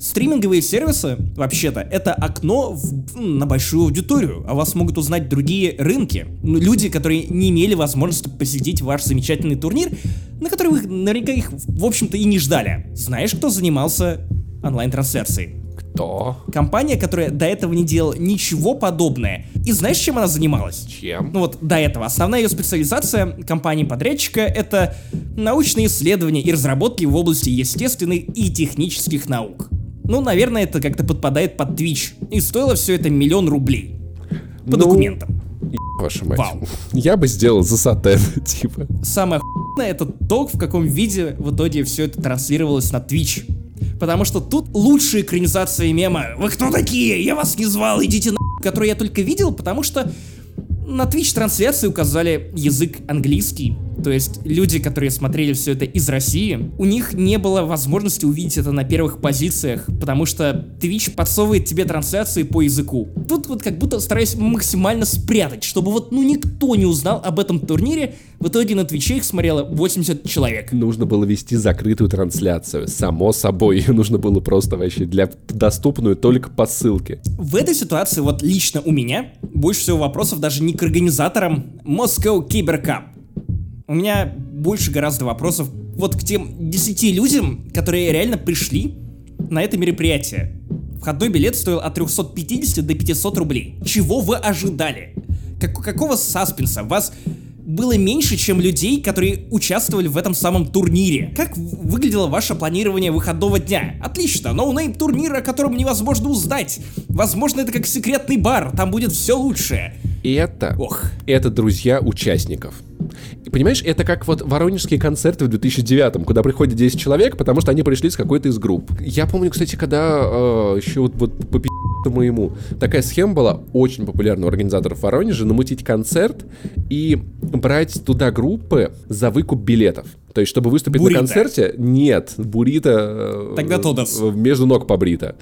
стриминговые сервисы, вообще-то, это окно в- на большую аудиторию. А вас могут узнать другие рынки. Ну, люди, которые не имели возможности посетить ваш замечательный турнир, на который вы наверняка их, в общем-то, и не ждали. Знаешь, кто занимался онлайн-трансляцией? Кто? Компания, которая до этого не делала ничего подобное. И знаешь, чем она занималась? Чем? Ну вот до этого. Основная ее специализация компании-подрядчика — это научные исследования и разработки в области естественных и технических наук. Ну, наверное, это как-то подпадает под Twitch. И стоило все это миллион рублей. По Ну, документам. Ваша мать. Вау. [laughs] Я бы сделал за сатен, [laughs] типа. Самое охуенное это то, в каком виде в итоге все это транслировалось на Twitch. Потому что тут лучшая экранизация мема «Вы кто такие? Я вас не звал, идите на...» Которую я только видел, потому что на Twitch трансляции указали язык английский. То есть люди, которые смотрели все это из России, у них не было возможности увидеть это на первых позициях, потому что Twitch подсовывает тебе трансляции по языку. Тут вот как будто стараюсь максимально спрятать, чтобы вот ну никто не узнал об этом турнире. В итоге на Твиче их смотрело 80 человек. Нужно было вести закрытую трансляцию. Само собой, ее [laughs] нужно было просто вообще для доступную только по ссылке. В этой ситуации вот лично у меня больше всего вопросов даже не к организаторам Moscow Cyber Cup. У меня больше гораздо вопросов вот к тем 10 людям, которые реально пришли на это мероприятие. Входной билет стоил от 350 до 500 рублей. Чего вы ожидали? Как- какого саспенса? Вас было меньше, чем людей, которые участвовали в этом самом турнире. Как выглядело ваше планирование выходного дня? Отлично, no-name турнир, о котором невозможно узнать. Возможно, это как секретный бар, там будет все лучшее. Это... Ох. Это друзья участников. И понимаешь, это как вот воронежские концерты в 2009 куда приходит 10 человек, потому что они пришли с какой-то из групп. Я помню, кстати, когда э, еще вот, вот по пи*** моему, такая схема была очень популярна у организаторов Воронежа, намутить концерт и брать туда группы за выкуп билетов. То есть, чтобы выступить Бурито. на концерте, нет, Бурита... э, Тогда Тодос. между ног побрита.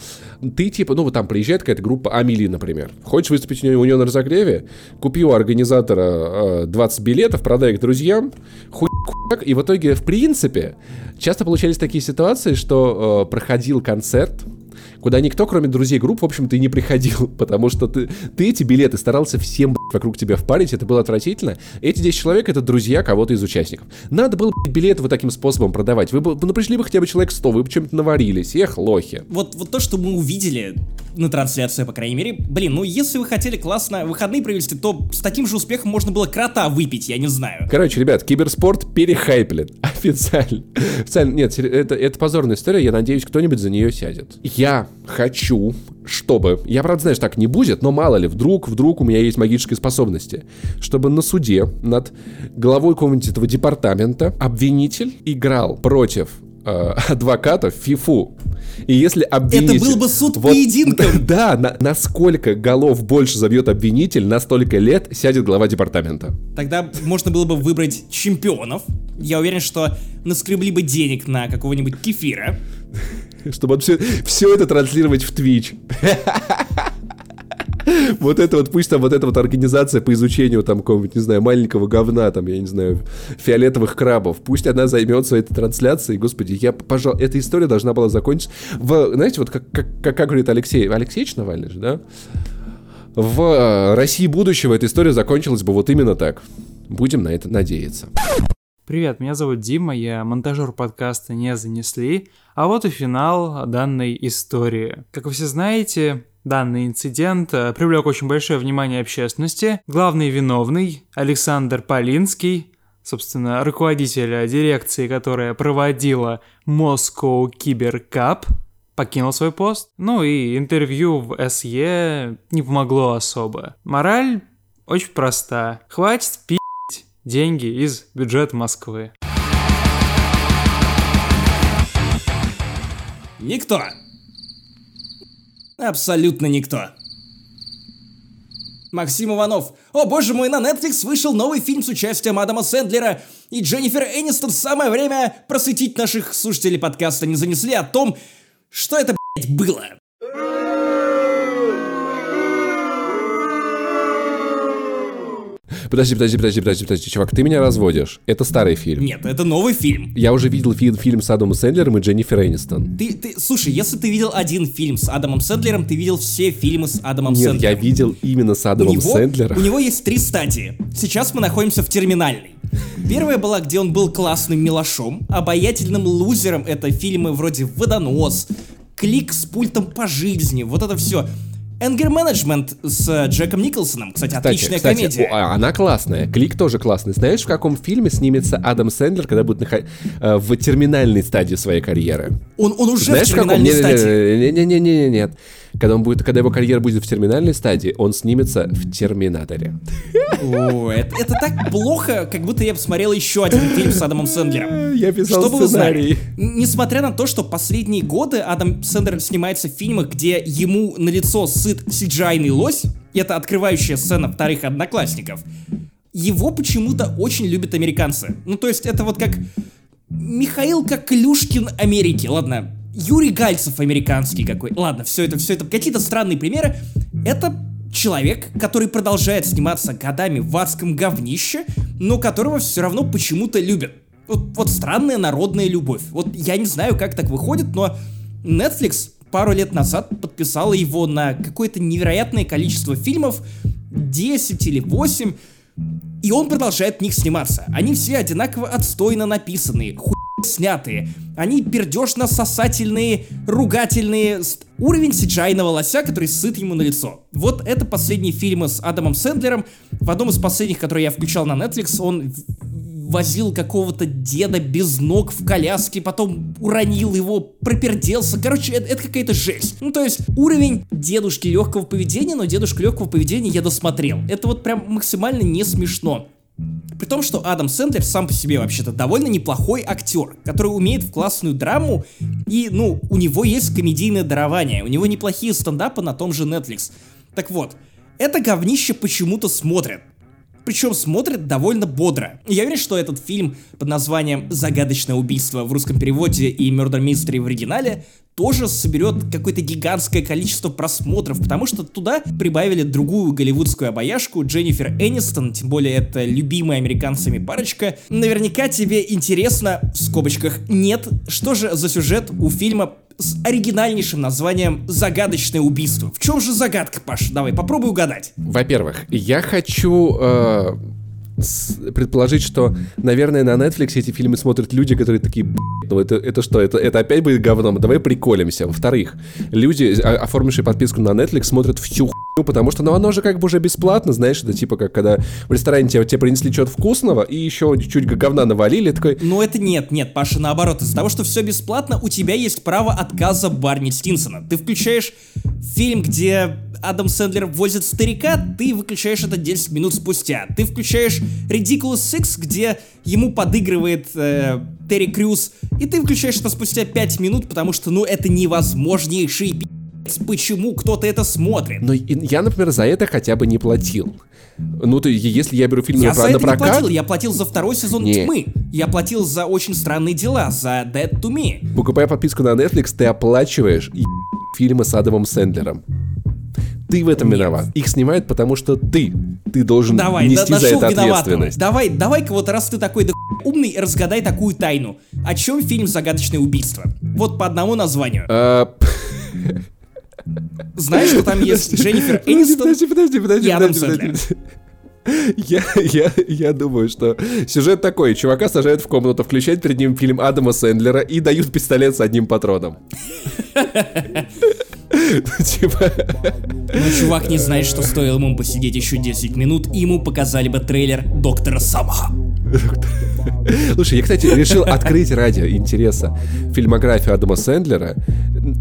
Ты типа, ну вот там приезжает какая-то группа Амели, например. Хочешь выступить у нее, у нее на разогреве? Купи у организатора э, 20 билетов, продай их друзьям, хуй и в итоге, в принципе, часто получались такие ситуации, что э, проходил концерт, куда никто, кроме друзей групп, в общем-то, и не приходил, [laughs] потому что ты, ты эти билеты старался всем блядь, вокруг тебя впарить, это было отвратительно. Эти 10 человек — это друзья кого-то из участников. Надо было блядь, билеты вот таким способом продавать. Вы бы, ну, пришли бы хотя бы человек 100, вы бы чем-то наварились. Эх, лохи. Вот, вот то, что мы увидели на трансляции, по крайней мере, блин, ну если вы хотели классно выходные провести, то с таким же успехом можно было крота выпить, я не знаю. Короче, ребят, киберспорт перехайплен. [laughs] Официально. Официально. Нет, это, это позорная история. Я надеюсь, кто-нибудь за нее сядет. Я хочу, чтобы... Я, правда, что так не будет, но мало ли, вдруг, вдруг у меня есть магические способности. Чтобы на суде над главой какого-нибудь этого департамента обвинитель играл против э, [laughs] адвокатов ФИФУ. И если обвинитель... Это был бы суд вот, поединком. [laughs] Да, на, насколько голов больше забьет обвинитель, на столько лет сядет глава департамента. Тогда можно было бы выбрать чемпионов. Я уверен, что наскребли бы денег на какого-нибудь кефира. Чтобы все, все это транслировать в Twitch. [laughs] [laughs] Вот это вот, пусть там вот эта вот организация по изучению там какого-нибудь, не знаю, маленького говна, там, я не знаю, фиолетовых крабов, пусть она займется этой трансляцией, господи, я, пожалуй, эта история должна была закончиться, в, знаете, вот как, как, как, как говорит Алексей, Алексеевич Навальный же, да? В э, России будущего эта история закончилась бы вот именно так. Будем на это надеяться. Привет, меня зовут Дима, я монтажер подкаста «Не занесли», а вот и финал данной истории. Как вы все знаете, данный инцидент э, привлек очень большое внимание общественности. Главный виновный Александр Полинский, собственно, руководитель дирекции, которая проводила Moscow Cyber Cup, покинул свой пост. Ну и интервью в СЕ не помогло особо. Мораль очень проста. Хватит пи*** деньги из бюджета Москвы. Никто. Абсолютно никто. Максим Иванов. О боже мой, на Netflix вышел новый фильм с участием Адама Сэндлера и Дженнифер Энистон. Самое время просветить наших слушателей подкаста не занесли о том, что это, блядь, было. Подожди, подожди, подожди, подожди, подожди, чувак, ты меня разводишь. Это старый фильм. Нет, это новый фильм. Я уже видел фильм, фильм с Адамом Сэндлером и Дженнифер Энистон. Ты, ты, слушай, если ты видел один фильм с Адамом Сэндлером, ты видел все фильмы с Адамом Нет, Сэндлером. я видел именно с у Адамом него, Сэндлером. у него есть три стадии. Сейчас мы находимся в терминальной. Первая была, где он был классным милашом, обаятельным лузером. Это фильмы вроде «Водонос», «Клик с пультом по жизни», вот это все. Anger Management с э, Джеком Николсоном, кстати, Кстати, отличная кстати, комедия. о, а, она классная. Клик тоже классный. Знаешь, в каком фильме снимется Адам Сэндлер, когда будет нахо- э, в терминальной стадии своей карьеры? Он, он уже Знаешь, в в каком? терминальной стадии. Не-не-не-не-не, нет. Когда он будет, когда его карьера будет в терминальной стадии, он снимется в Терминаторе. О, это, это так плохо, как будто я посмотрел еще один фильм с Адамом Сэндлером. [laughs] Я писал Что вы узнали? сценарий. Н- Несмотря на то, что последние годы Адам Сэндлер снимается в фильмах, где ему на лицо сыт cgi лось, это открывающая сцена вторых одноклассников, его почему-то очень любят американцы. Ну, то есть это вот как Михаил Коклюшкин Америки, ладно, Юрий Гальцев американский какой. Ладно, все это, все это, какие-то странные примеры. Это человек, который продолжает сниматься годами в адском говнище, но которого все равно почему-то любят. Вот, вот странная народная любовь. Вот я не знаю, как так выходит, но Netflix пару лет назад подписала его на какое-то невероятное количество фильмов, 10 или 8, и он продолжает в них сниматься. Они все одинаково отстойно написанные, хуй снятые. Они пердежно-сосательные, ругательные. Уровень cgi лося, который сыт ему на лицо. Вот это последние фильмы с Адамом Сэндлером. В одном из последних, который я включал на Netflix, он возил какого-то деда без ног в коляске, потом уронил его, проперделся. Короче, это, это какая-то жесть. Ну, то есть, уровень дедушки легкого поведения, но дедушку легкого поведения я досмотрел. Это вот прям максимально не смешно. При том, что Адам Сэндлер сам по себе вообще-то довольно неплохой актер, который умеет в классную драму, и, ну, у него есть комедийное дарование, у него неплохие стендапы на том же Netflix. Так вот, это говнище почему-то смотрят. Причем смотрят довольно бодро. Я уверен, что этот фильм под названием «Загадочное убийство» в русском переводе и «Murder Mystery» в оригинале тоже соберет какое-то гигантское количество просмотров, потому что туда прибавили другую голливудскую обаяшку Дженнифер Энистон, тем более это любимая американцами парочка. Наверняка тебе интересно, в скобочках, нет, что же за сюжет у фильма с оригинальнейшим названием «Загадочное убийство». В чем же загадка, Паш? Давай, попробуй угадать. Во-первых, я хочу э, предположить, что, наверное, на Netflix эти фильмы смотрят люди, которые такие, «Б***ь, ну это, это что, это, это опять будет говном, давай приколимся. Во-вторых, люди, о- оформившие подписку на Netflix, смотрят всю хуйню, потому что, ну, оно же как бы уже бесплатно, знаешь, это типа как когда в ресторане тебе, тебе принесли что-то вкусного и еще чуть-чуть говна навалили, такой, Но это нет, нет, Паша, наоборот, из-за того, что все бесплатно, у тебя есть право отказа Барни Стинсона. Ты включаешь фильм, где Адам Сэндлер возит старика, ты выключаешь это 10 минут спустя. Ты включаешь Ridiculous Six, где ему подыгрывает э, Терри Крюс, и ты включаешь это спустя 5 минут, потому что, ну, это невозможнейший пи***ц, почему кто-то это смотрит. Но я, например, за это хотя бы не платил. Ну, то если я беру фильм Я на, за это не прокат, платил, я платил за второй сезон Не. Тьмы. Я платил за очень странные дела, за Dead to Me. покупая подписку на Netflix, ты оплачиваешь и фильмы с Адамом Сэндлером. Ты в этом Нет. виноват. Их снимают, потому что ты. Ты должен Давай, нести на- за это ответственность. Давай, давай-ка вот раз ты такой да умный, разгадай такую тайну. О чем фильм «Загадочное убийство»? Вот по одному названию. А, Знаешь, что там есть Дженнифер Энистон? подожди, подожди, подожди, и Адам подожди. Я, я, я думаю, что сюжет такой. Чувака сажают в комнату, включают перед ним фильм Адама Сэндлера и дают пистолет с одним патроном. [laughs] Ну, Типа, Но чувак не знает, что стоило ему посидеть еще 10 минут, и ему показали бы трейлер Доктора Сама. Слушай, я, кстати, решил открыть ради интереса фильмографию Адама Сэндлера.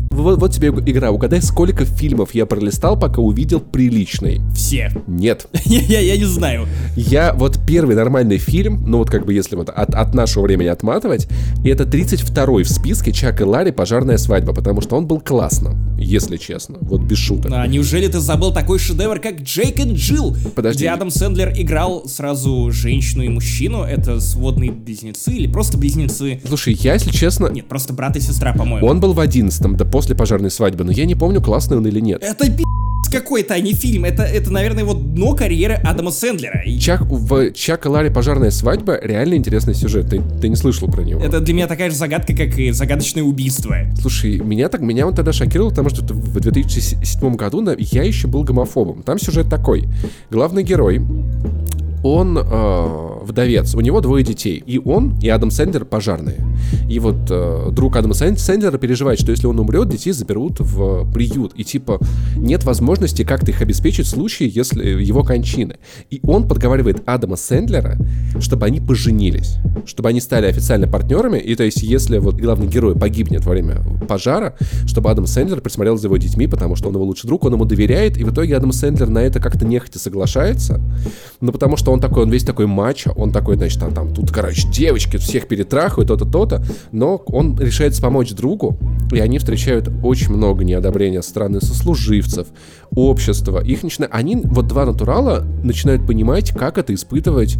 Вот, вот тебе игра. Угадай, сколько фильмов я пролистал, пока увидел приличный. Все. Нет. [laughs] Я, я, я не знаю. Я вот первый нормальный фильм, ну вот как бы если вот от, от нашего времени отматывать, и это 32-й в списке Чак и Ларри «Пожарная свадьба», потому что он был классным, если честно, вот без шуток. А неужели ты забыл такой шедевр, как Джейк и Джилл? Подожди. Где Адам Сэндлер играл сразу женщину и мужчину. Это сводные близнецы или просто близнецы? Слушай, я, если честно, Нет, просто брат и сестра, по-моему. он был в одиннадцатом, да после «Пожарной свадьбы», но я не помню, классный он или нет. Это пи*** какой-то, а не фильм. Это, это, наверное, вот дно карьеры Адама Сэндлера. Чак, в Чак и Ларри «Пожарная свадьба» реально интересный сюжет, ты, ты не слышал про него? это для меня такая же загадка, как и загадочное убийство. Слушай, меня так меня он тогда шокировал, потому что в 2007 году я еще был гомофобом. Там сюжет такой. Главный герой, он э, вдовец, у него двое детей. И он, и Адам Сэндлер пожарные. И вот э, друг Адама Сэн- Сэндлера переживает, что если он умрет, детей заберут в приют. И типа нет возможности как-то их обеспечить в случае, если его кончины. И он подговаривает Адама Сэндлера, чтобы они поженились. Чтобы они стали официально партнерами. И то есть, если вот главный герой погибнет во время пожара, чтобы Адам Сэндлер присмотрел за его детьми, потому что он его лучший друг, он ему доверяет. И в итоге Адам Сэндлер на это как-то нехотя соглашается. Ну, потому что он такой, он весь такой мачо, он такой, значит, там, там тут, короче, девочки всех перетрахают, то-то, то-то, но он решается помочь другу, и они встречают очень много неодобрения со стороны сослуживцев, общества. Их начинают, они, вот два натурала, начинают понимать, как это испытывать,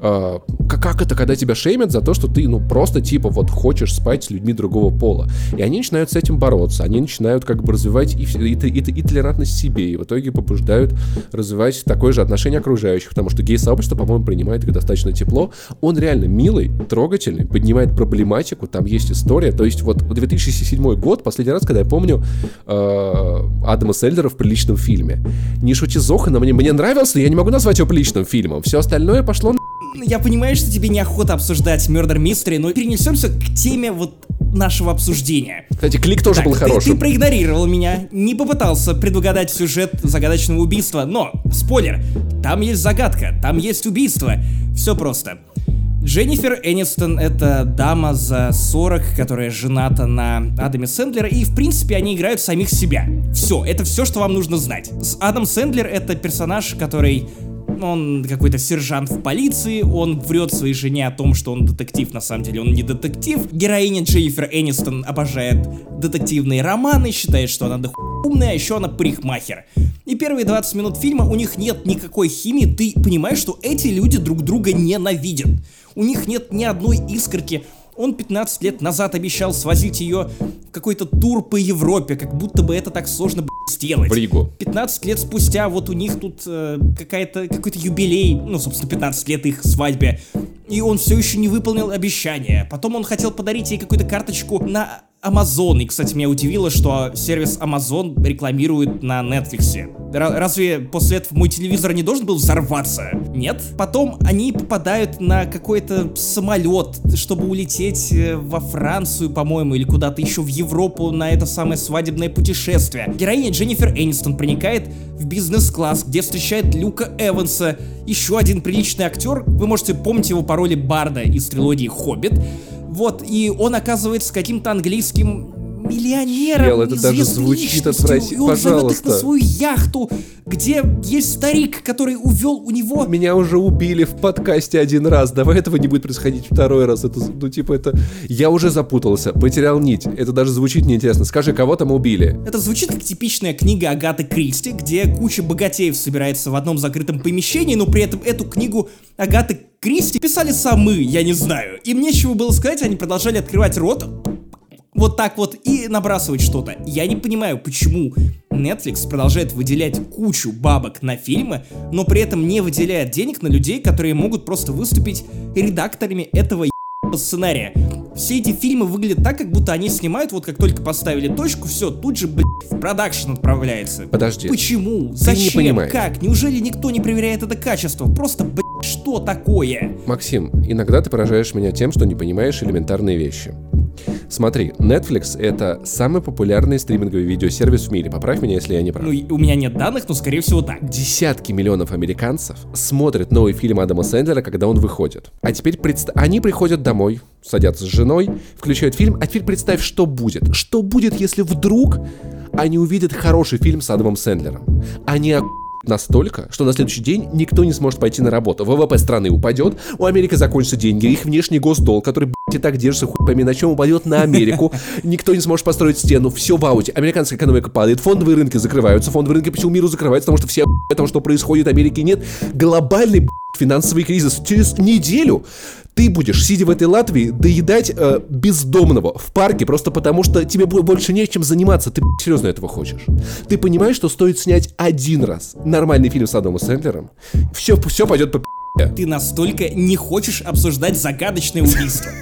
э, как, это, когда тебя шеймят за то, что ты, ну, просто, типа, вот хочешь спать с людьми другого пола. И они начинают с этим бороться, они начинают как бы развивать и, и, и, и толерантность себе, и в итоге побуждают развивать такое же отношение окружающих, потому что гей-сообщество, по-моему, принимает их достаточно тепло. Он реально милый, трогательный, поднимает проблематику, там есть история. То есть вот 2007 год, последний раз, когда я помню э, Адама Сэллера в приличном фильме. Не шути Зохана, мне, мне нравился, я не могу назвать его приличным фильмом. Все остальное пошло на... Я понимаю, что тебе неохота обсуждать Murder Mystery, но перенесемся к теме вот нашего обсуждения. Кстати, клик тоже Так, был ты- хорошим. Ты, проигнорировал меня, не попытался предугадать сюжет загадочного убийства, но, спойлер, там есть загадка, там есть убийство. Все просто. Дженнифер Энистон — это дама за 40, которая жената на Адаме Сэндлера, и, в принципе, они играют самих себя. Все, это все, что вам нужно знать. Адам Сэндлер — это персонаж, который он какой-то сержант в полиции, он врет своей жене о том, что он детектив, на самом деле он не детектив. Героиня Дженнифер Энистон обожает детективные романы, считает, что она дохуя умная, а еще она парикмахер. И первые 20 минут фильма у них нет никакой химии, ты понимаешь, что эти люди друг друга ненавидят. У них нет ни одной искорки. Он 15 лет назад обещал свозить ее в какой-то тур по Европе, как будто бы это так сложно сделать. В Ригу. 15 лет спустя вот у них тут э, какая-то, какой-то юбилей, ну, собственно, 15 лет их свадьбе, и он все еще не выполнил обещание. Потом он хотел подарить ей какую-то карточку на Amazon, и, кстати, меня удивило, что сервис Amazon рекламирует на Netflix. Ра- разве после этого мой телевизор не должен был взорваться? Нет? Потом они попадают на какой-то самолет, чтобы улететь э, во Францию, по-моему, или куда-то еще в Европу на это самое свадебное путешествие. Героиня Дженнифер Энистон проникает в бизнес-класс, где встречает Люка Эванса, еще один приличный актер. Вы можете помнить его по роли Барда из трилогии «Хоббит». Вот, и он оказывается каким-то английским миллионером, Чел, это даже звучит отвратительно. и он зовет их на Пожалуйста. свою яхту, где есть старик, который увел у него... Меня уже убили в подкасте один раз. Давай этого не будет происходить второй раз. Это, ну, типа, это... Я уже запутался, потерял нить. Это даже звучит неинтересно. Скажи, кого там убили? Это звучит как типичная книга Агаты Кристи, где куча богатеев собирается в одном закрытом помещении, но при этом эту книгу Агаты Кристи писали самы, я не знаю. Им нечего было сказать, они продолжали открывать рот, вот так вот и набрасывать что-то. Я не понимаю, почему Netflix продолжает выделять кучу бабок на фильмы, но при этом не выделяет денег на людей, которые могут просто выступить редакторами этого сценария. Все эти фильмы выглядят так, как будто они снимают, вот как только поставили точку, все, тут же, блядь, в продакшн отправляется. Подожди. Почему? не Зачем? понимаешь. Как? Неужели никто не проверяет это качество? Просто, блядь, что такое? Максим, иногда ты поражаешь меня тем, что не понимаешь элементарные вещи. Смотри, Netflix — это самый популярный стриминговый видеосервис в мире. Поправь меня, если я не прав. Ну, у меня нет данных, но скорее всего так. Десятки миллионов американцев смотрят новый фильм Адама Сэндлера, когда он выходит. А теперь предста- они приходят домой, садятся с женой, включают фильм, а теперь представь, что будет. Что будет, если вдруг они увидят хороший фильм с Адамом Сэндлером? Они настолько, что на следующий день никто не сможет пойти на работу. ВВП страны упадет, у Америки закончатся деньги, их внешний госдолг, который, и так держится хуй пойми на чем, упадет на Америку. [laughs] Никто не сможет построить стену, все в ауте. Американская экономика падает, фондовые рынки закрываются, фондовые рынки по всему миру закрываются, потому что все охуевают, потому что происходит в Америке нет. Глобальный финансовый кризис. Через неделю ты будешь, сидя в этой Латвии, доедать э, бездомного в парке просто потому, что тебе бо- больше нечем заниматься. Ты серьезно этого хочешь? Ты понимаешь, что стоит снять один раз нормальный фильм с Адамом Сэндлером? Все, все пойдет по. Ты настолько не хочешь обсуждать загадочное убийство. [laughs]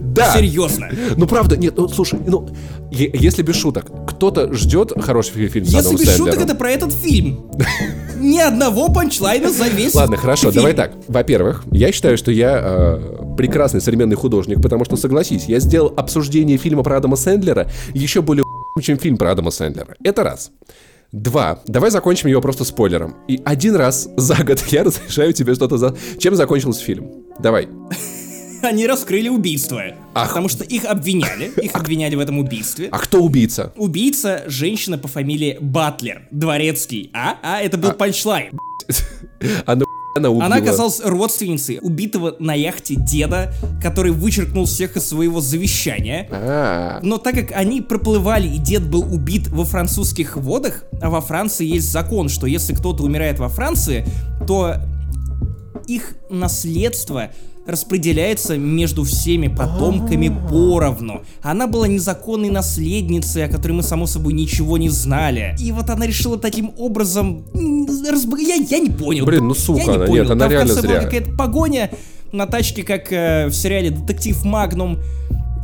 Да. Серьезно. Ну правда, нет, ну слушай, ну если без шуток, кто-то ждет хороший фи- фильм Если без шуток, это про этот фильм. [laughs] Ни одного панчлайна за весь Ладно, хорошо, фильм. давай так. Во-первых, я считаю, что я э, прекрасный современный художник, потому что, согласись, я сделал обсуждение фильма про Адама Сэндлера еще более [laughs] чем фильм про Адама Сэндлера. Это раз. Два. Давай закончим его просто спойлером. И один раз за год я разрешаю тебе что-то за... Чем закончился фильм? Давай. Они раскрыли убийство. Ах. Потому что их обвиняли. Их обвиняли в этом убийстве. А кто убийца? Убийца женщина по фамилии Батлер. Дворецкий. А? А, это был панчлайн. Она, [laughs] она убила. Она оказалась родственницей убитого на яхте деда, который вычеркнул всех из своего завещания. А, Но так как они проплывали и дед был убит во французских водах, а во Франции есть закон, что если кто-то умирает во Франции, то их наследство распределяется между всеми потомками поровну. Она была незаконной наследницей, о которой мы, само собой, ничего не знали. И вот она решила таким образом... разб- Я, я не понял. Блин, ну сука я не она, понял. нет, она Там реально в конце была зря. какая-то погоня на тачке, как э, в сериале «Детектив Магнум».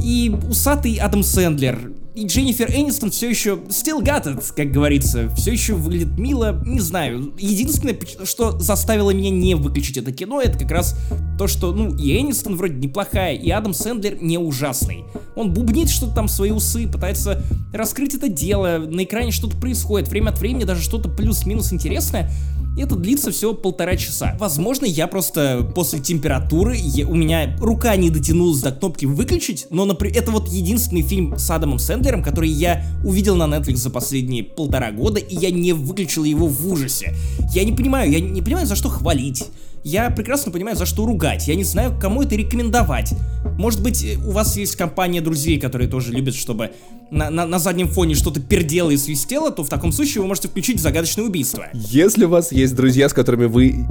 И усатый Адам Сэндлер. И Дженнифер Энистон все еще still got it, как говорится. Все еще выглядит мило, не знаю. Единственное, что заставило меня не выключить это кино, это как раз то, что, ну, и Энистон вроде неплохая, и Адам Сэндлер не ужасный. Он бубнит что-то там свои усы, пытается раскрыть это дело, на экране что-то происходит, время от времени даже что-то плюс-минус интересное. И это длится всего полтора часа. Возможно, я просто после температуры, я- у меня рука не дотянулась до кнопки выключить, но например, это вот единственный фильм с Адамом Сэндлером, который я увидел на Netflix за последние полтора года, и я не выключил его в ужасе. Я не понимаю, я не понимаю, за что хвалить. Я прекрасно понимаю, за что ругать. Я не знаю, кому это рекомендовать. Может быть, э, у вас есть компания друзей, которые тоже любят, чтобы на, на- на заднем фоне что-то пердело и свистело, то в таком случае вы можете включить загадочное убийство. Если у вас есть друзья, с которыми вы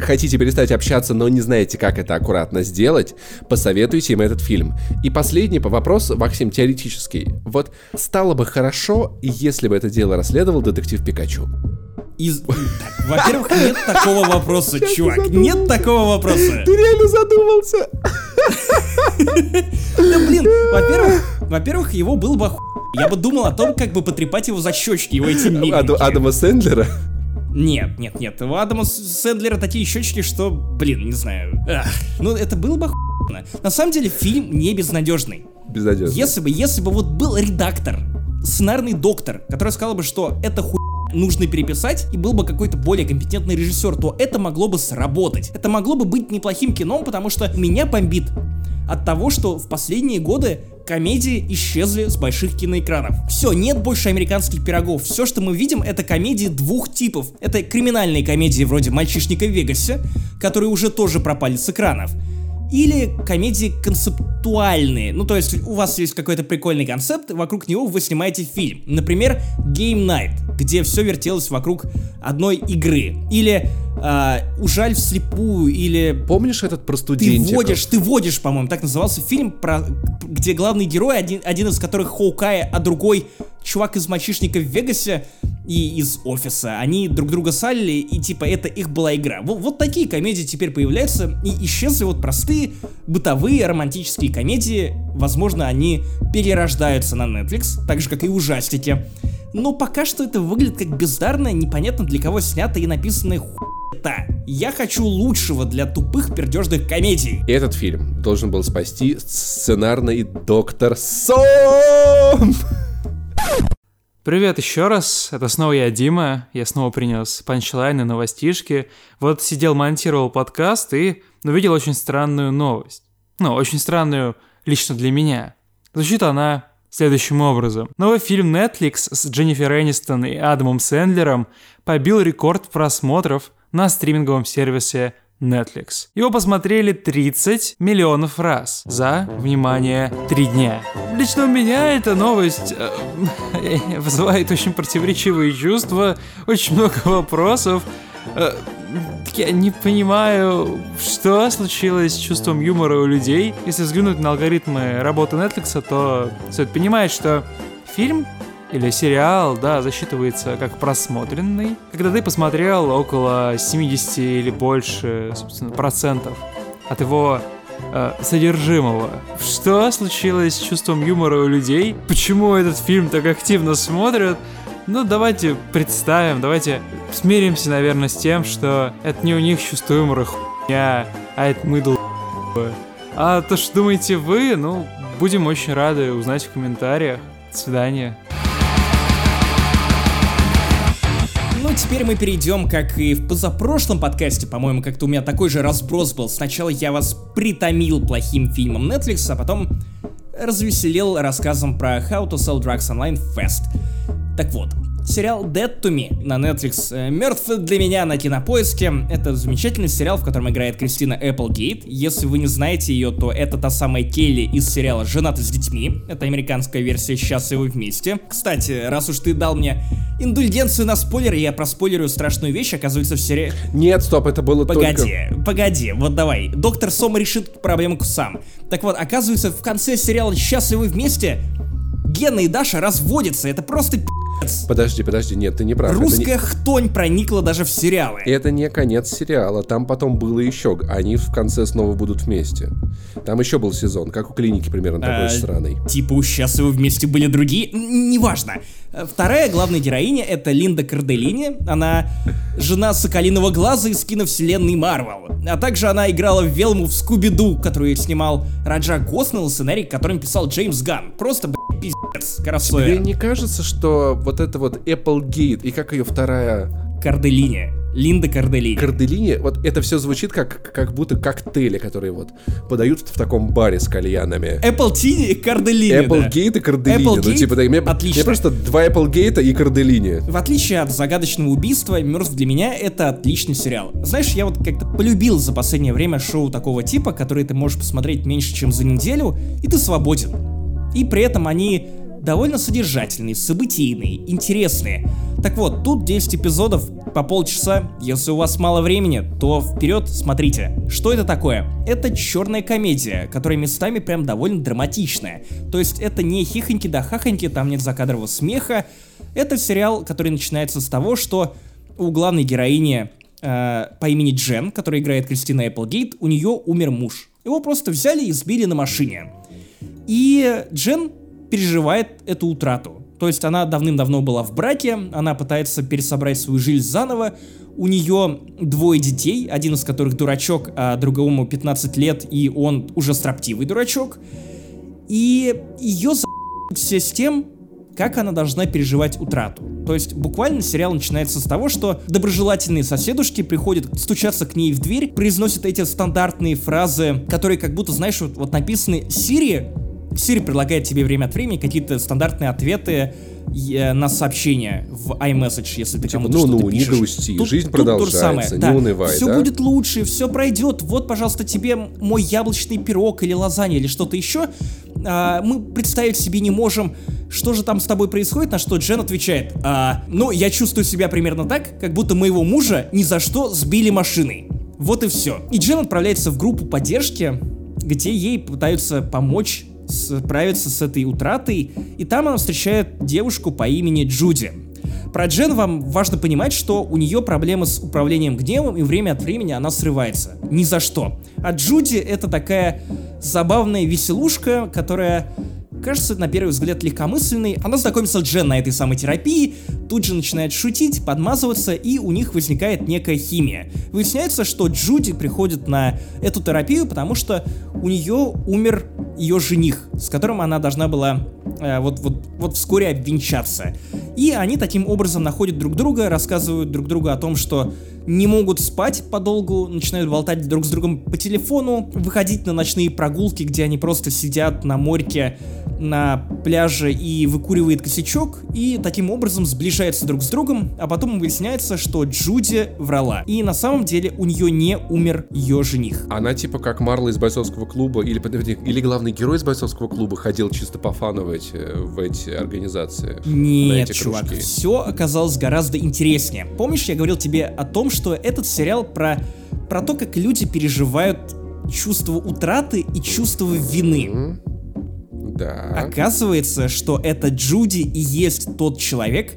хотите перестать общаться, но не знаете, как это аккуратно сделать, посоветуйте им этот фильм. И последний по вопросу, Максим, теоретический. Вот стало бы хорошо, если бы это дело расследовал детектив Пикачу. Из... Во-первых, нет такого вопроса, чувак. Нет такого вопроса. реально задумался? Да блин, во-первых, во-первых, его было бы. Я бы думал о том, как бы потрепать его за щечки, его эти миленькие. Адама Сэндлера? Нет, нет, нет. У Адама Сэндлера такие щечки, что, блин, не знаю. Ах, ну, это было бы охуенно. На самом деле, фильм не безнадежный. Безнадежно. Если бы, если бы вот был редактор, сценарный доктор, который сказал бы, что это хуй нужно переписать, и был бы какой-то более компетентный режиссер, то это могло бы сработать. Это могло бы быть неплохим кином, потому что меня бомбит от того, что в последние годы комедии исчезли с больших киноэкранов. Все, нет больше американских пирогов. Все, что мы видим, это комедии двух типов. Это криминальные комедии вроде «Мальчишника в Вегасе», которые уже тоже пропали с экранов. Или комедии концептуальные. Ну, то есть у вас есть какой-то прикольный концепт, вокруг него вы снимаете фильм. Например, Game Night, где все вертелось вокруг одной игры. Или э, «Ужаль вслепую», или Помнишь этот про ты водишь, ты водишь, по-моему, так назывался фильм, про, где главный герой, один, один из которых Хоукай, а другой чувак из мальчишника в Вегасе и из офиса. Они друг друга салили, и типа это их была игра. Вот, вот такие комедии теперь появляются, и исчезли вот простые бытовые романтические комедии. Возможно, они перерождаются на Netflix, так же, как и ужастики. Но пока что это выглядит как бездарное, непонятно для кого снятое и написанное хуета. Я хочу лучшего для тупых пердежных комедий. Этот фильм должен был спасти сценарный доктор Сон! Привет еще раз, это снова я, Дима. Я снова принес панчлайны, новостишки. Вот сидел, монтировал подкаст и увидел очень странную новость. Ну, очень странную лично для меня. Звучит она следующим образом. Новый фильм Netflix с Дженнифер Энистон и Адамом Сэндлером побил рекорд просмотров на стриминговом сервисе Netflix. Его посмотрели 30 миллионов раз за, внимание, 3 дня. Лично у меня эта новость э, [laughs] вызывает очень противоречивые чувства, очень много вопросов. Э, я не понимаю, что случилось с чувством юмора у людей. Если взглянуть на алгоритмы работы Netflix, то стоит понимать, что фильм или сериал, да, засчитывается как просмотренный, когда ты посмотрел около 70 или больше, собственно, процентов от его э, содержимого. Что случилось с чувством юмора у людей? Почему этот фильм так активно смотрят? Ну, давайте представим, давайте смиримся, наверное, с тем, что это не у них чувство юмора хуйня, а это мы дол... А то, что думаете вы, ну, будем очень рады узнать в комментариях. До свидания. Теперь мы перейдем, как и в позапрошлом подкасте, по-моему, как-то у меня такой же разброс был. Сначала я вас притомил плохим фильмом Netflix, а потом развеселил рассказом про How to Sell Drugs Online Fast. Так вот, сериал Dead to Me на Netflix э, мертв для меня на кинопоиске. Это замечательный сериал, в котором играет Кристина Эпплгейт. Если вы не знаете ее, то это та самая Келли из сериала «Женаты с детьми». Это американская версия «Счастливы вместе». Кстати, раз уж ты дал мне индульгенцию на спойлер, я проспойлерю страшную вещь, оказывается, в сериале... Нет, стоп, это было Погоди, только... погоди, вот давай. Доктор Сом решит проблемку сам. Так вот, оказывается, в конце сериала «Счастливы вместе» Гена и Даша разводятся. Это просто пи***ц. Подожди, подожди, нет, ты не прав. это не- Русская хтонь проникла даже в сериалы. Это не конец сериала, там потом было еще. Они в конце снова будут вместе. Там еще был сезон, как у клиники примерно такой А, же странный. Типа счастливы вместе были другие. Неважно. Э, Вторая главная героиня это Линда Карделини. Она жена Соколиного Глаза из киновселенной Марвел. А также она играла в Велму в Скуби-Ду, которую снимал Раджа Госнелл, сценарий, которым писал Джеймс Ган. Просто, блядь, пиздец. Тебе Красоя. не кажется, что вот это вот Applegate и как ее вторая Карделини. Линда Карделини. Карделини, вот это все звучит как, как будто коктейли, которые вот подают в таком баре с кальянами. Apple Tea и Карделини, да. Applegate и Карделини. Ну, Applegate? типа, да, мне, Отлично. мне просто два Applegate и Карделини. В отличие от загадочного убийства, мертв для меня это отличный сериал. Знаешь, я вот как-то полюбил за последнее время шоу такого типа, которые ты можешь посмотреть меньше, чем за неделю, и ты свободен. И при этом они довольно содержательные, событийные, интересные. Так вот, тут 10 эпизодов по полчаса. Если у вас мало времени, то вперед смотрите. Что это такое? Это черная комедия, которая местами прям довольно драматичная. То есть это не хихоньки да хахоньки, там нет закадрового смеха. Это сериал, который начинается с того, что у главной героини э, по имени Джен, которая играет Кристина Эпплгейт, у нее умер муж. Его просто взяли и сбили на машине. И Джен переживает эту утрату. То есть она давным-давно была в браке, она пытается пересобрать свою жизнь заново. У нее двое детей, один из которых дурачок, а другому 15 лет, и он уже строптивый дурачок. И ее [laughs] все с тем, как она должна переживать утрату. То есть буквально сериал начинается с того, что доброжелательные соседушки приходят стучаться к ней в дверь, произносят эти стандартные фразы, которые как будто, знаешь, вот, вот написаны Сири. Сири предлагает тебе время от времени какие-то стандартные ответы на сообщение в iMessage, если ты Типа, кому-то ну, что-то ну, не пишешь. грусти, Тут- жизнь тут продолжается, самое, не да. унывай, Все да? будет лучше, все пройдет. Вот, пожалуйста, тебе мой яблочный пирог или лазанья или что-то еще. А, мы представить себе не можем, что же там с тобой происходит, на что Джен отвечает. «А, ну, я чувствую себя примерно так, как будто моего мужа ни за что сбили машиной. Вот и все. И Джен отправляется в группу поддержки, где ей пытаются помочь справиться с этой утратой, и там она встречает девушку по имени Джуди. Про Джен вам важно понимать, что у нее проблемы с управлением гневом, и время от времени она срывается. Ни за что. А Джуди это такая забавная веселушка, которая кажется на первый взгляд легкомысленной. Она знакомится с Джен на этой самой терапии, тут же начинает шутить, подмазываться, и у них возникает некая химия. Выясняется, что Джуди приходит на эту терапию, потому что у нее умер ее жених, с которым она должна была э, вот, вот, вот вскоре обвенчаться. И они таким образом находят друг друга, рассказывают друг другу о том, что не могут спать подолгу, начинают болтать друг с другом по телефону, выходить на ночные прогулки, где они просто сидят на морьке на пляже и выкуривает косячок, и таким образом сближаются друг с другом, а потом выясняется, что Джуди врала. И на самом деле у нее не умер ее жених. Она типа как Марла из бойцовского клуба, или, подожди, или главный герой из бойцовского клуба ходил чисто по фану в эти, в эти организации. Нет, эти чувак, кружки. все оказалось гораздо интереснее. Помнишь, я говорил тебе о том, что этот сериал про, про то, как люди переживают чувство утраты и чувство вины. М? Да. Оказывается, что это Джуди и есть тот человек,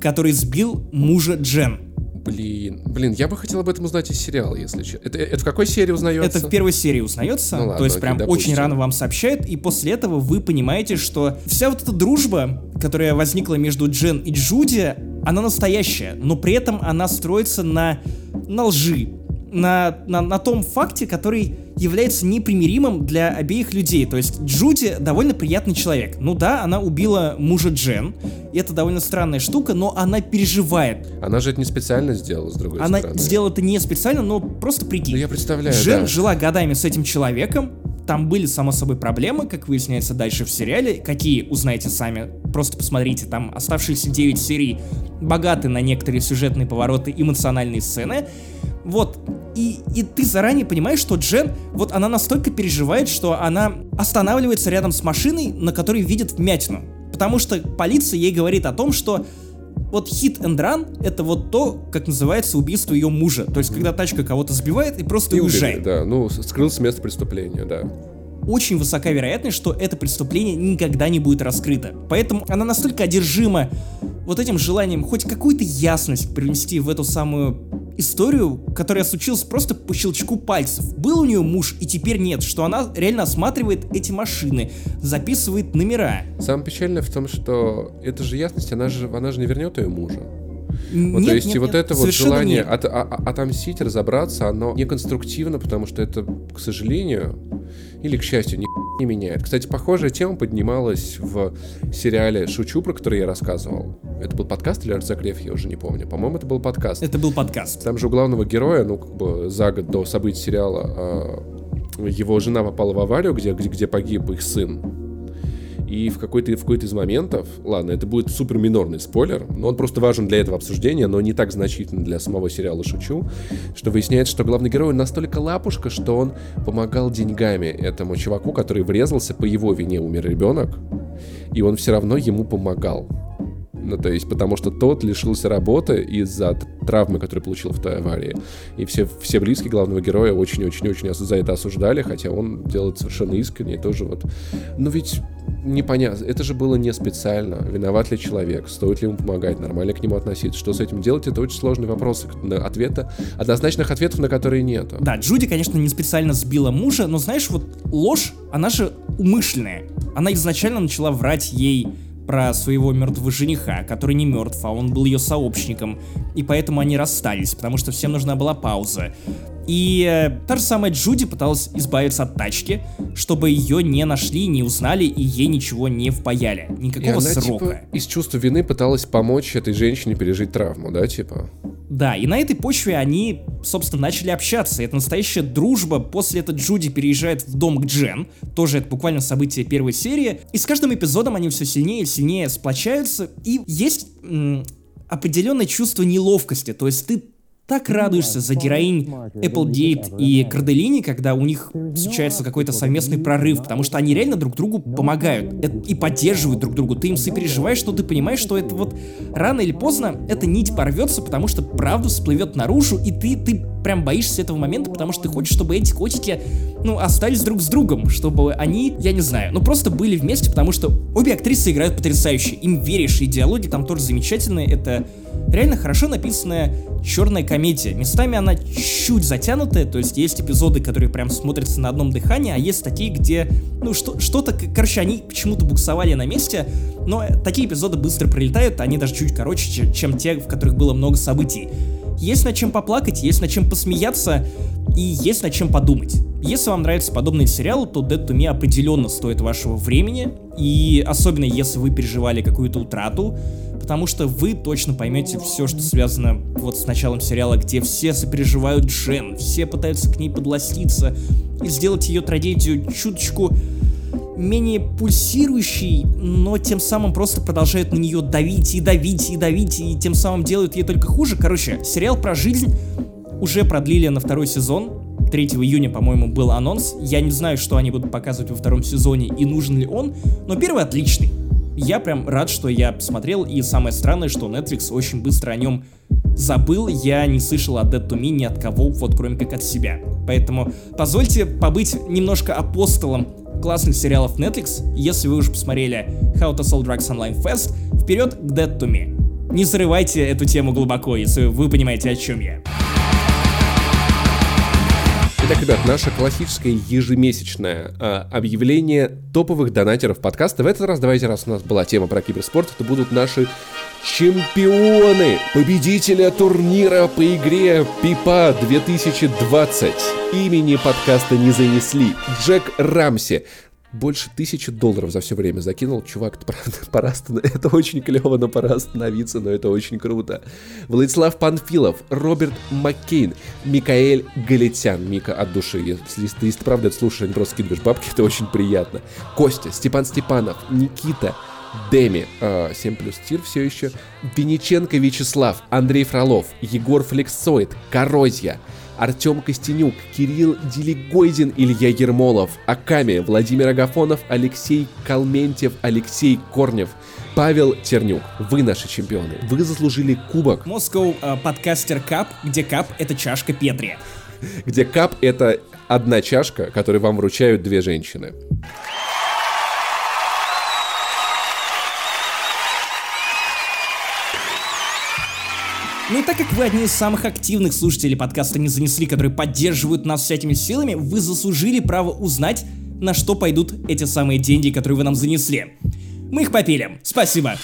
который сбил мужа Джен. Блин, блин, я бы хотел об этом узнать из сериала, если честно. Это, это в какой серии узнается? Это в первой серии узнается, Ну ладно, то есть прям допустим. очень рано вам сообщают, и после этого вы понимаете, что вся вот эта дружба, которая возникла между Джен и Джуди, она настоящая, но при этом она строится на, на лжи, на, на, на том факте, который является непримиримым для обеих людей. То есть Джуди довольно приятный человек. Ну да, она убила мужа Джен, и это довольно странная штука, но она переживает. Она же это не специально сделала, с другой Она стороны. сделала это не специально, но просто прикинь. Ну, я представляю, Джен да. жила годами с этим человеком, там были, само собой, проблемы, как выясняется дальше в сериале. Какие, узнаете сами. Просто посмотрите, там оставшиеся 9 серий богаты на некоторые сюжетные повороты, эмоциональные сцены. Вот. И, и ты заранее понимаешь, что Джен, вот она настолько переживает, что она останавливается рядом с машиной, на которой видит вмятину. Потому что полиция ей говорит о том, что вот hit and run это вот то, как называется убийство ее мужа. То есть, когда тачка кого-то сбивает и просто И уезжает. убили, да, ну, скрылся с места преступления, да. очень высока вероятность, что это преступление никогда не будет раскрыто. Поэтому она настолько одержима вот этим желанием хоть какую-то ясность привнести в эту самую историю, которая случилась просто по щелчку пальцев. Был у нее муж, и теперь нет, что она реально осматривает эти машины, записывает номера. Самое печальное в том, что эта же ясность, она же, она же не вернет ее мужа. Вот, Нет, то есть нет, и вот нет, это вот желание нет. от- а- а- отомстить, разобраться, оно неконструктивно, потому что это, к сожалению, или к счастью, ни [laughs] не меняет. Кстати, похожая тема поднималась в сериале «Шучу», про который я рассказывал. Это был подкаст или разогрев, я уже не помню. По-моему, это был подкаст. Это был подкаст. Там же у главного героя, ну, как бы за год до событий сериала, а, его жена попала в аварию, где, где погиб их сын. И в какой-то, в какой-то из моментов, ладно, это будет супер минорный спойлер, но он просто важен для этого обсуждения, но не так значительно для самого сериала «Шучу», что выясняется, что главный герой настолько лапушка, что он помогал деньгами этому чуваку, который врезался, по его вине умер ребенок, и он все равно ему помогал. Ну, то есть, потому что тот лишился работы из-за травмы, которую получил в той аварии. И все, все близкие главного героя очень-очень-очень за это осуждали, хотя он делает совершенно искренне, и тоже вот... Ну ведь непонятно, это же было не специально. Виноват ли человек? Стоит ли ему помогать? Нормально к нему относиться? Что с этим делать? Это очень сложный вопрос. На ответа, однозначных ответов, на которые нету. Да, Джуди, конечно, не специально сбила мужа, но знаешь, вот ложь, она же умышленная. Она изначально начала врать ей про своего мертвого жениха, который не мертв, а он был ее сообщником, и поэтому они расстались, потому что всем нужна была пауза. И э, та же самая Джуди пыталась избавиться от тачки, чтобы ее не нашли, не узнали и ей ничего не впаяли. Никакого и она, срока. Типа, из чувства вины пыталась помочь этой женщине пережить травму, да, типа? Да, и на этой почве они, собственно, начали общаться. Это настоящая дружба. После этого Джуди переезжает в дом к Джен. Тоже это буквально событие первой серии. И с каждым эпизодом они все сильнее и сильнее сплочаются. И есть определенное чувство неловкости. То есть ты так радуешься за героинь Applegate и Карделини, когда у них случается какой-то совместный прорыв, потому что они реально друг другу помогают и поддерживают друг другу. Ты им сопереживаешь, что ты понимаешь, что это вот рано или поздно эта нить порвется, потому что правда всплывет наружу, и ты, ты прям боишься этого момента, потому что ты хочешь, чтобы эти котики, ну, остались друг с другом, чтобы они, я не знаю, ну просто были вместе, потому что обе актрисы играют потрясающе, им веришь, и диалоги там тоже замечательные, это реально хорошо написанная черная комедия. Местами она чуть затянутая, то есть есть эпизоды, которые прям смотрятся на одном дыхании, а есть такие, где, ну, что, что-то, короче, они почему-то буксовали на месте, но такие эпизоды быстро пролетают, они даже чуть короче, чем, те, в которых было много событий. Есть над чем поплакать, есть над чем посмеяться, и есть над чем подумать. Если вам нравятся подобные сериалы, то Dead to Me определенно стоит вашего времени, и особенно если вы переживали какую-то утрату, потому что вы точно поймете все, что связано вот с началом сериала, где все сопереживают Джен, все пытаются к ней подластиться и сделать ее трагедию чуточку менее пульсирующей, но тем самым просто продолжают на нее давить и давить и давить, и тем самым делают ей только хуже. Короче, сериал про жизнь уже продлили на второй сезон. 3 июня, по-моему, был анонс. Я не знаю, что они будут показывать во втором сезоне и нужен ли он, но первый отличный. Я прям рад, что я посмотрел, и самое странное, что Netflix очень быстро о нем забыл, я не слышал о Dead to Me ни от кого, вот кроме как от себя. Поэтому позвольте побыть немножко апостолом классных сериалов Netflix, если вы уже посмотрели How to Sell Drugs Online Fest, вперед к Dead to Me. Не зарывайте эту тему глубоко, если вы понимаете, о чем я. Итак, ребят, наше классическое ежемесячное э, объявление топовых донатеров подкаста. В этот раз, давайте, раз у нас была тема про киберспорт, это будут наши чемпионы, победителя турнира по игре ПИПА 2020. Имени подкаста не занесли. Джек Рамси, больше тысячи долларов за все время закинул. Чувак, [laughs] пора это очень клево, но пора остановиться, но это очень круто. Владислав Панфилов, Роберт Маккейн, Микаэль Галетян. Мика от души. Если, если ты правда это слушаешь, а не просто скидываешь бабки, [laughs] это очень приятно. Костя, Степан Степанов, Никита, Деми, э, 7 плюс тир все еще, Вениченко Вячеслав, Андрей Фролов, Егор Флексоид, Корозья, Артем Костенюк, Кирилл Делигойдин, Илья Ермолов, Аками, Владимир Агафонов, Алексей Калментьев, Алексей Корнев, Павел Тернюк. Вы наши чемпионы. Вы заслужили кубок. Moscow э, подкастер Кап, где Кап это чашка Петри. Где Кап это одна чашка, которую вам вручают две женщины. Ну и так как вы одни из самых активных слушателей подкаста «Не занесли», которые поддерживают нас всякими силами, вы заслужили право узнать, на что пойдут эти самые деньги, которые вы нам занесли. Мы их попилим. Спасибо.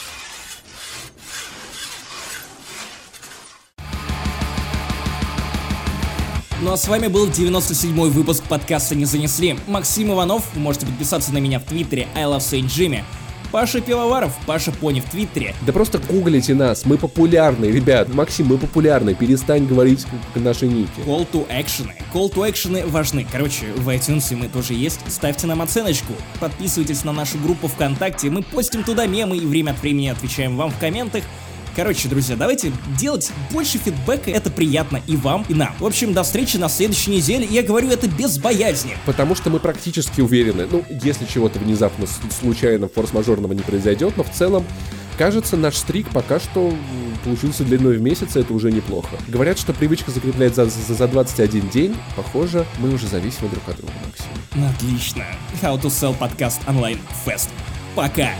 Ну а с вами был 97-й выпуск подкаста «Не занесли». Максим Иванов, вы можете подписаться на меня в твиттере I Love Saint Jimmy. Паша Пивоваров, Паша Пони в Твиттере. Да просто гуглите нас, мы популярны, ребят. Максим, мы популярны, перестань говорить наши ники. Call to action. Call to action важны. Короче, в iTunes мы тоже есть. Ставьте нам оценочку. Подписывайтесь на нашу группу ВКонтакте. Мы постим туда мемы и время от времени отвечаем вам в комментах. Короче, друзья, давайте делать больше фидбэка, это приятно и вам, и нам. В общем, до встречи на следующей неделе, я говорю это без боязни. Потому что мы практически уверены, ну, если чего-то внезапно, случайно, форс-мажорного не произойдет, но в целом Кажется, наш стрик пока что получился длиной в месяц, это уже неплохо. Говорят, что привычка закрепляется за, за 21 день. Похоже, мы уже зависимы друг от друга, Максим. Отлично. How to Sell подкаст онлайн фест. Пока.